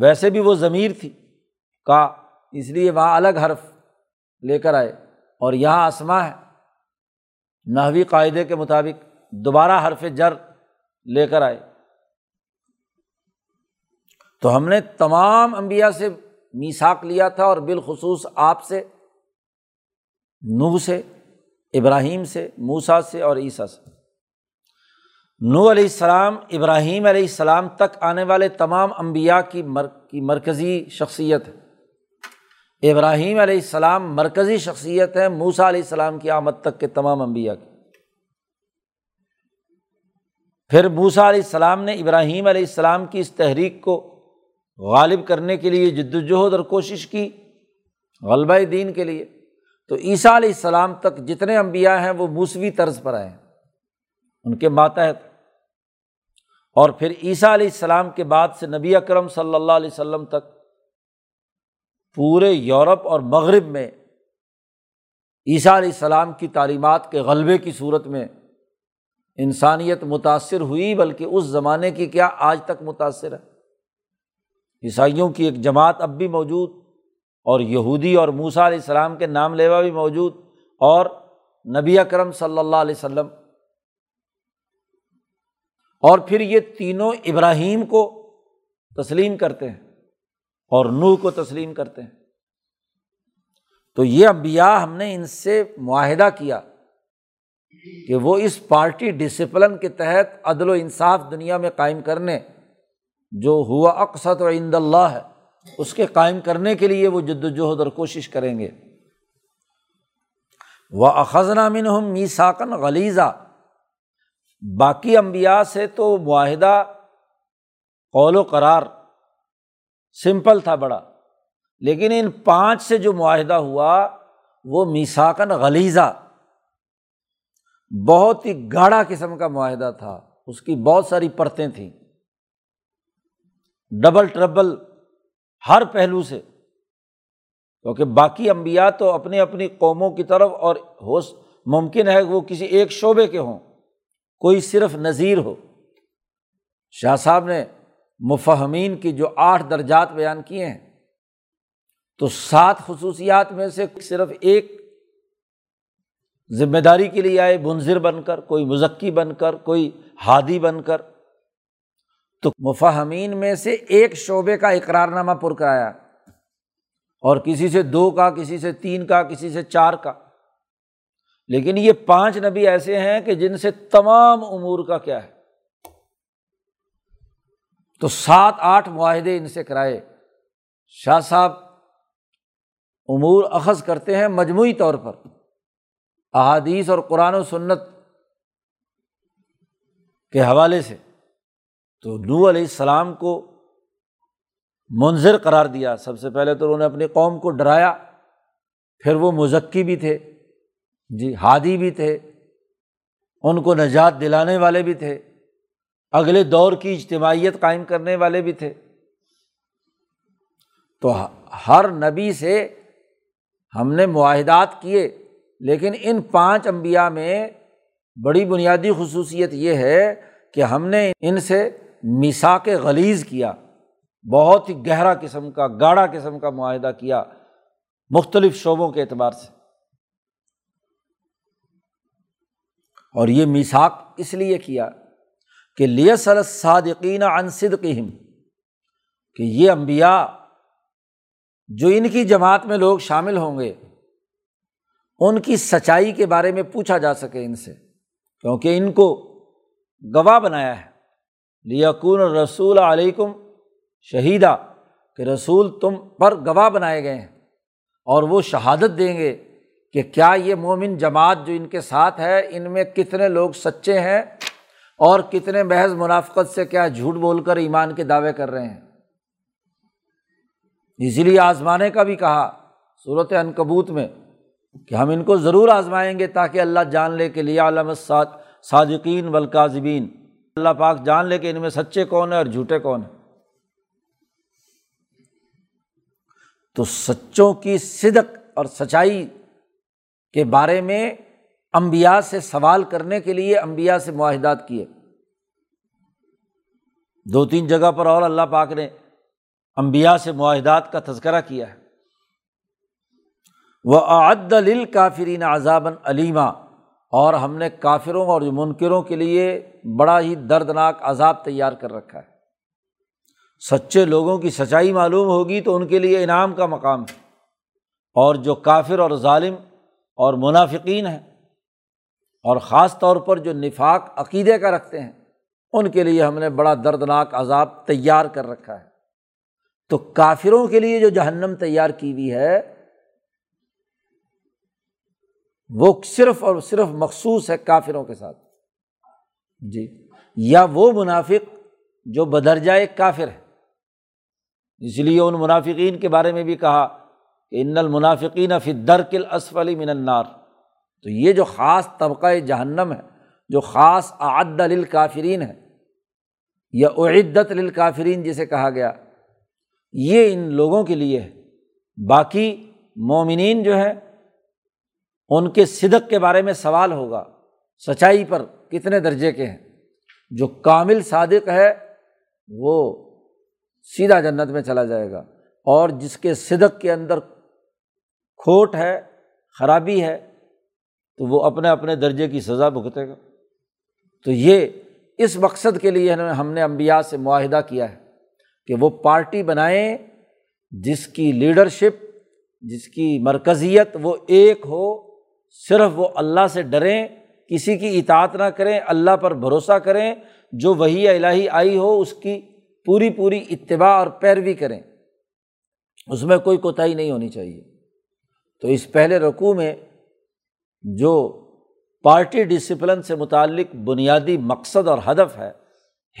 ویسے بھی وہ ضمیر تھی، کا، اس لیے وہاں الگ حرف لے کر آئے۔ اور یہاں آسما ہے۔ نحوی قاعدے کے مطابق دوبارہ حرف جر لے کر آئے۔ تو ہم نے تمام انبیاء سے میساک لیا تھا اور بالخصوص آپ سے نو سے، ابراہیم سے موسا سے اور عیسیٰ سے۔ نو علیہ السلام، ابراہیم علیہ السلام تک آنے والے تمام انبیاء کی مر، کی مرکزی شخصیت ہے۔ ابراہیم علیہ السلام مرکزی شخصیت ہے موسا علیہ السلام کی آمد تک کے تمام انبیاء کی۔ پھر موسا علیہ السلام نے ابراہیم علیہ السلام کی اس تحریک کو غالب کرنے کے لیے جد وجہد اور کوشش کی، غلبہ دین کے لیے۔ تو عیسیٰ علیہ السلام تک جتنے انبیاء ہیں وہ موسوی طرز پر آئے ہیں، ان کے ماتحت۔ اور پھر عیسیٰ علیہ السلام کے بعد سے نبی اکرم صلی اللہ علیہ وسلم تک پورے یورپ اور مغرب میں عیسیٰ علیہ السلام کی تعلیمات کے غلبے کی صورت میں انسانیت متاثر ہوئی، بلکہ اس زمانے کی کیا آج تک متاثر ہے۔ عیسائیوں کی ایک جماعت اب بھی موجود اور یہودی اور موسا علیہ السلام کے نام لیوا بھی موجود اور نبی اکرم صلی اللہ علیہ وسلم اور پھر یہ تینوں ابراہیم کو تسلیم کرتے ہیں اور نو کو تسلیم کرتے ہیں۔ تو یہ ابیا ہم نے ان سے معاہدہ کیا کہ وہ اس پارٹی ڈسپلن کے تحت عدل و انصاف دنیا میں قائم کرنے جو ہوا اقسط و عند اللہ ہے۔ اس کے قائم کرنے کے لیے وہ جد وجہد اور کوشش کریں گے۔ وہ اخذنا من ہم میساکن غلیزہ باقی امبیا سے تو معاہدہ قول و قرار سمپل تھا بڑا، لیکن ان پانچ سے جو معاہدہ ہوا وہ میساکن غلیزہ بہت ہی گاڑھا قسم کا معاہدہ تھا۔ اس کی بہت ساری پرتیں تھیں۔ ڈبل ٹربل ہر پہلو سے۔ کیونکہ باقی امبیا تو اپنی اپنی قوموں کی طرف اور ہو ممکن ہے کہ وہ کسی ایک شعبے کے ہوں۔ کوئی صرف نذیر ہو۔ شاہ صاحب نے مفہمین کی جو آٹھ درجات بیان کیے ہیں، تو سات خصوصیات میں سے صرف ایک ذمہ داری کے لیے آئے منظر بن کر، کوئی مزکی بن کر، کوئی ہادی بن کر۔ تو مفہمین میں سے ایک شعبے کا اقرار نامہ پر کرایا اور کسی سے دو کا، کسی سے تین کا، کسی سے چار کا۔ لیکن یہ پانچ نبی ایسے ہیں کہ جن سے تمام امور کا کیا ہے۔ تو سات، آٹھ معاہدے ان سے کرائے۔ شاہ صاحب امور اخذ کرتے ہیں مجموعی طور پر۔ احادیث اور قرآن و سنت کے حوالے سے۔ تو نو علیہ السلام کو منظر قرار دیا۔ سب سے پہلے تو انہوں نے اپنی قوم کو ڈرایا، پھر وہ مزکی بھی تھے جی ہادی بھی تھے، ان کو نجات دلانے والے بھی تھے، اگلے دور کی اجتماعیت قائم کرنے والے بھی تھے۔ تو ہر نبی سے ہم نے معاہدات کیے، لیکن ان پانچ امبیا میں بڑی بنیادی خصوصیت یہ ہے کہ ہم نے ان سے مساک غلیز کیا، بہت ہی گہرا قسم کا گاڑھا قسم کا معاہدہ کیا مختلف شعبوں کے اعتبار سے۔ اور یہ میساک اس لیے کیا کہ لیسل صادقین صدقہم، کہ یہ امبیا جو ان کی جماعت میں لوگ شامل ہوں گے، ان کی سچائی کے بارے میں پوچھا جا سکے ان سے، کیونکہ ان کو گواہ بنایا ہے۔ لیکن رسول علیکم شہیدہ کہ رسول تم پر گواہ بنائے گئے ہیں، اور وہ شہادت دیں گے کہ کیا یہ مومن جماعت جو ان کے ساتھ ہے، ان میں کتنے لوگ سچے ہیں، اور کتنے محض منافقت سے کیا جھوٹ بول کر ایمان کے دعوے کر رہے ہیں۔ اسی لیے آزمانے کا بھی کہا صورت انکبوت میں کہ ہم ان کو ضرور آزمائیں گے تاکہ اللہ جان لے کے لیے عالم صادقین ولکاظبین اللہ پاک جان لے کہ ان میں سچے کون ہیں اور جھوٹے کون ہیں۔ تو سچوں کی صدق اور سچائی کے بارے میں امبیا سے سوال کرنے کے لیے امبیا سے معاہدات کیے۔ دو تین جگہ پر اور اللہ پاک نے امبیا سے معاہدات کا تذکرہ کیا ہے۔ وہ عد الل کافرین عذابً علیمہ اور ہم نے کافروں اور منکروں کے لیے بڑا ہی دردناک عذاب تیار کر رکھا ہے۔ سچے لوگوں کی سچائی معلوم ہوگی تو ان کے لیے انعام کا مقام ہے۔ اور جو کافر اور ظالم اور منافقین ہیں اور خاص طور پر جو نفاق عقیدے کا رکھتے ہیں، ان کے لیے ہم نے بڑا دردناک عذاب تیار کر رکھا ہے۔ تو کافروں کے لیے جو جہنم تیار کی ہوئی ہے وہ صرف اور صرف مخصوص ہے کافروں کے ساتھ۔ جی۔ یا وہ منافق جو بدرجۂ کافر ہے۔ اس لیے ان منافقین کے بارے میں بھی کہا کہ ان المنافقین فی درکل اسفلی من النار۔ تو یہ جو خاص طبقۂ جہنم ہے، جو خاص عد للکافرین ہے، یا اعدت للکافرین جسے کہا گیا، یہ ان لوگوں کے لیے ہے۔ باقی مومنین جو ہے ان کے صدق کے بارے میں سوال ہوگا۔ سچائی پر کتنے درجے کے ہیں؟ جو کامل صادق ہے، وہ سیدھا جنت میں چلا جائے گا۔ اور جس کے صدق کے اندر کھوٹ ہے، خرابی ہے، تو وہ اپنے اپنے درجے کی سزا بھگتے گا۔ تو یہ اس مقصد کے لیے ہم نے امبیا سے معاہدہ کیا ہے کہ وہ پارٹی بنائیں جس کی لیڈرشپ، جس کی مرکزیت وہ ایک ہو۔ صرف وہ اللہ سے ڈریں، کسی کی اطاعت نہ کریں، اللہ پر بھروسہ کریں، جو وہی الہی آئی ہو، اس کی پوری پوری اتباع اور پیروی کریں۔ اس میں کوئی کوتاہی نہیں ہونی چاہیے۔ تو اس پہلے رقوع میں جو پارٹی ڈسپلن سے متعلق بنیادی مقصد اور ہدف ہے،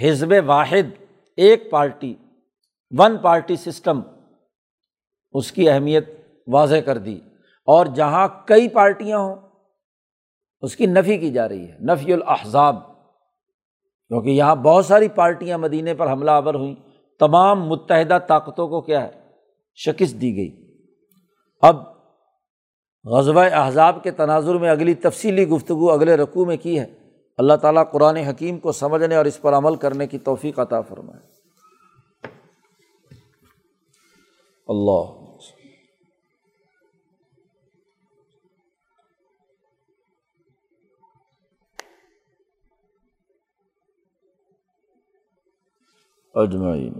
حزب واحد، ایک پارٹی، ون پارٹی سسٹم، اس کی اہمیت واضح کر دی۔ اور جہاں کئی پارٹیاں ہوں، اس کی نفی کی جا رہی ہے، نفی الحضاب کیونکہ یہاں بہت ساری پارٹیاں مدینے پر حملہ آور ہوئیں، تمام متحدہ طاقتوں کو کیا ہے، شکست دی گئی۔ اب غزبۂ احزاب کے تناظر میں اگلی تفصیلی گفتگو اگلے رقوع میں کی ہے۔ اللہ تعالیٰ قرآن حکیم کو سمجھنے اور اس پر عمل کرنے کی توفیق عطا فرمائے۔ اللہ۔ اجمعین.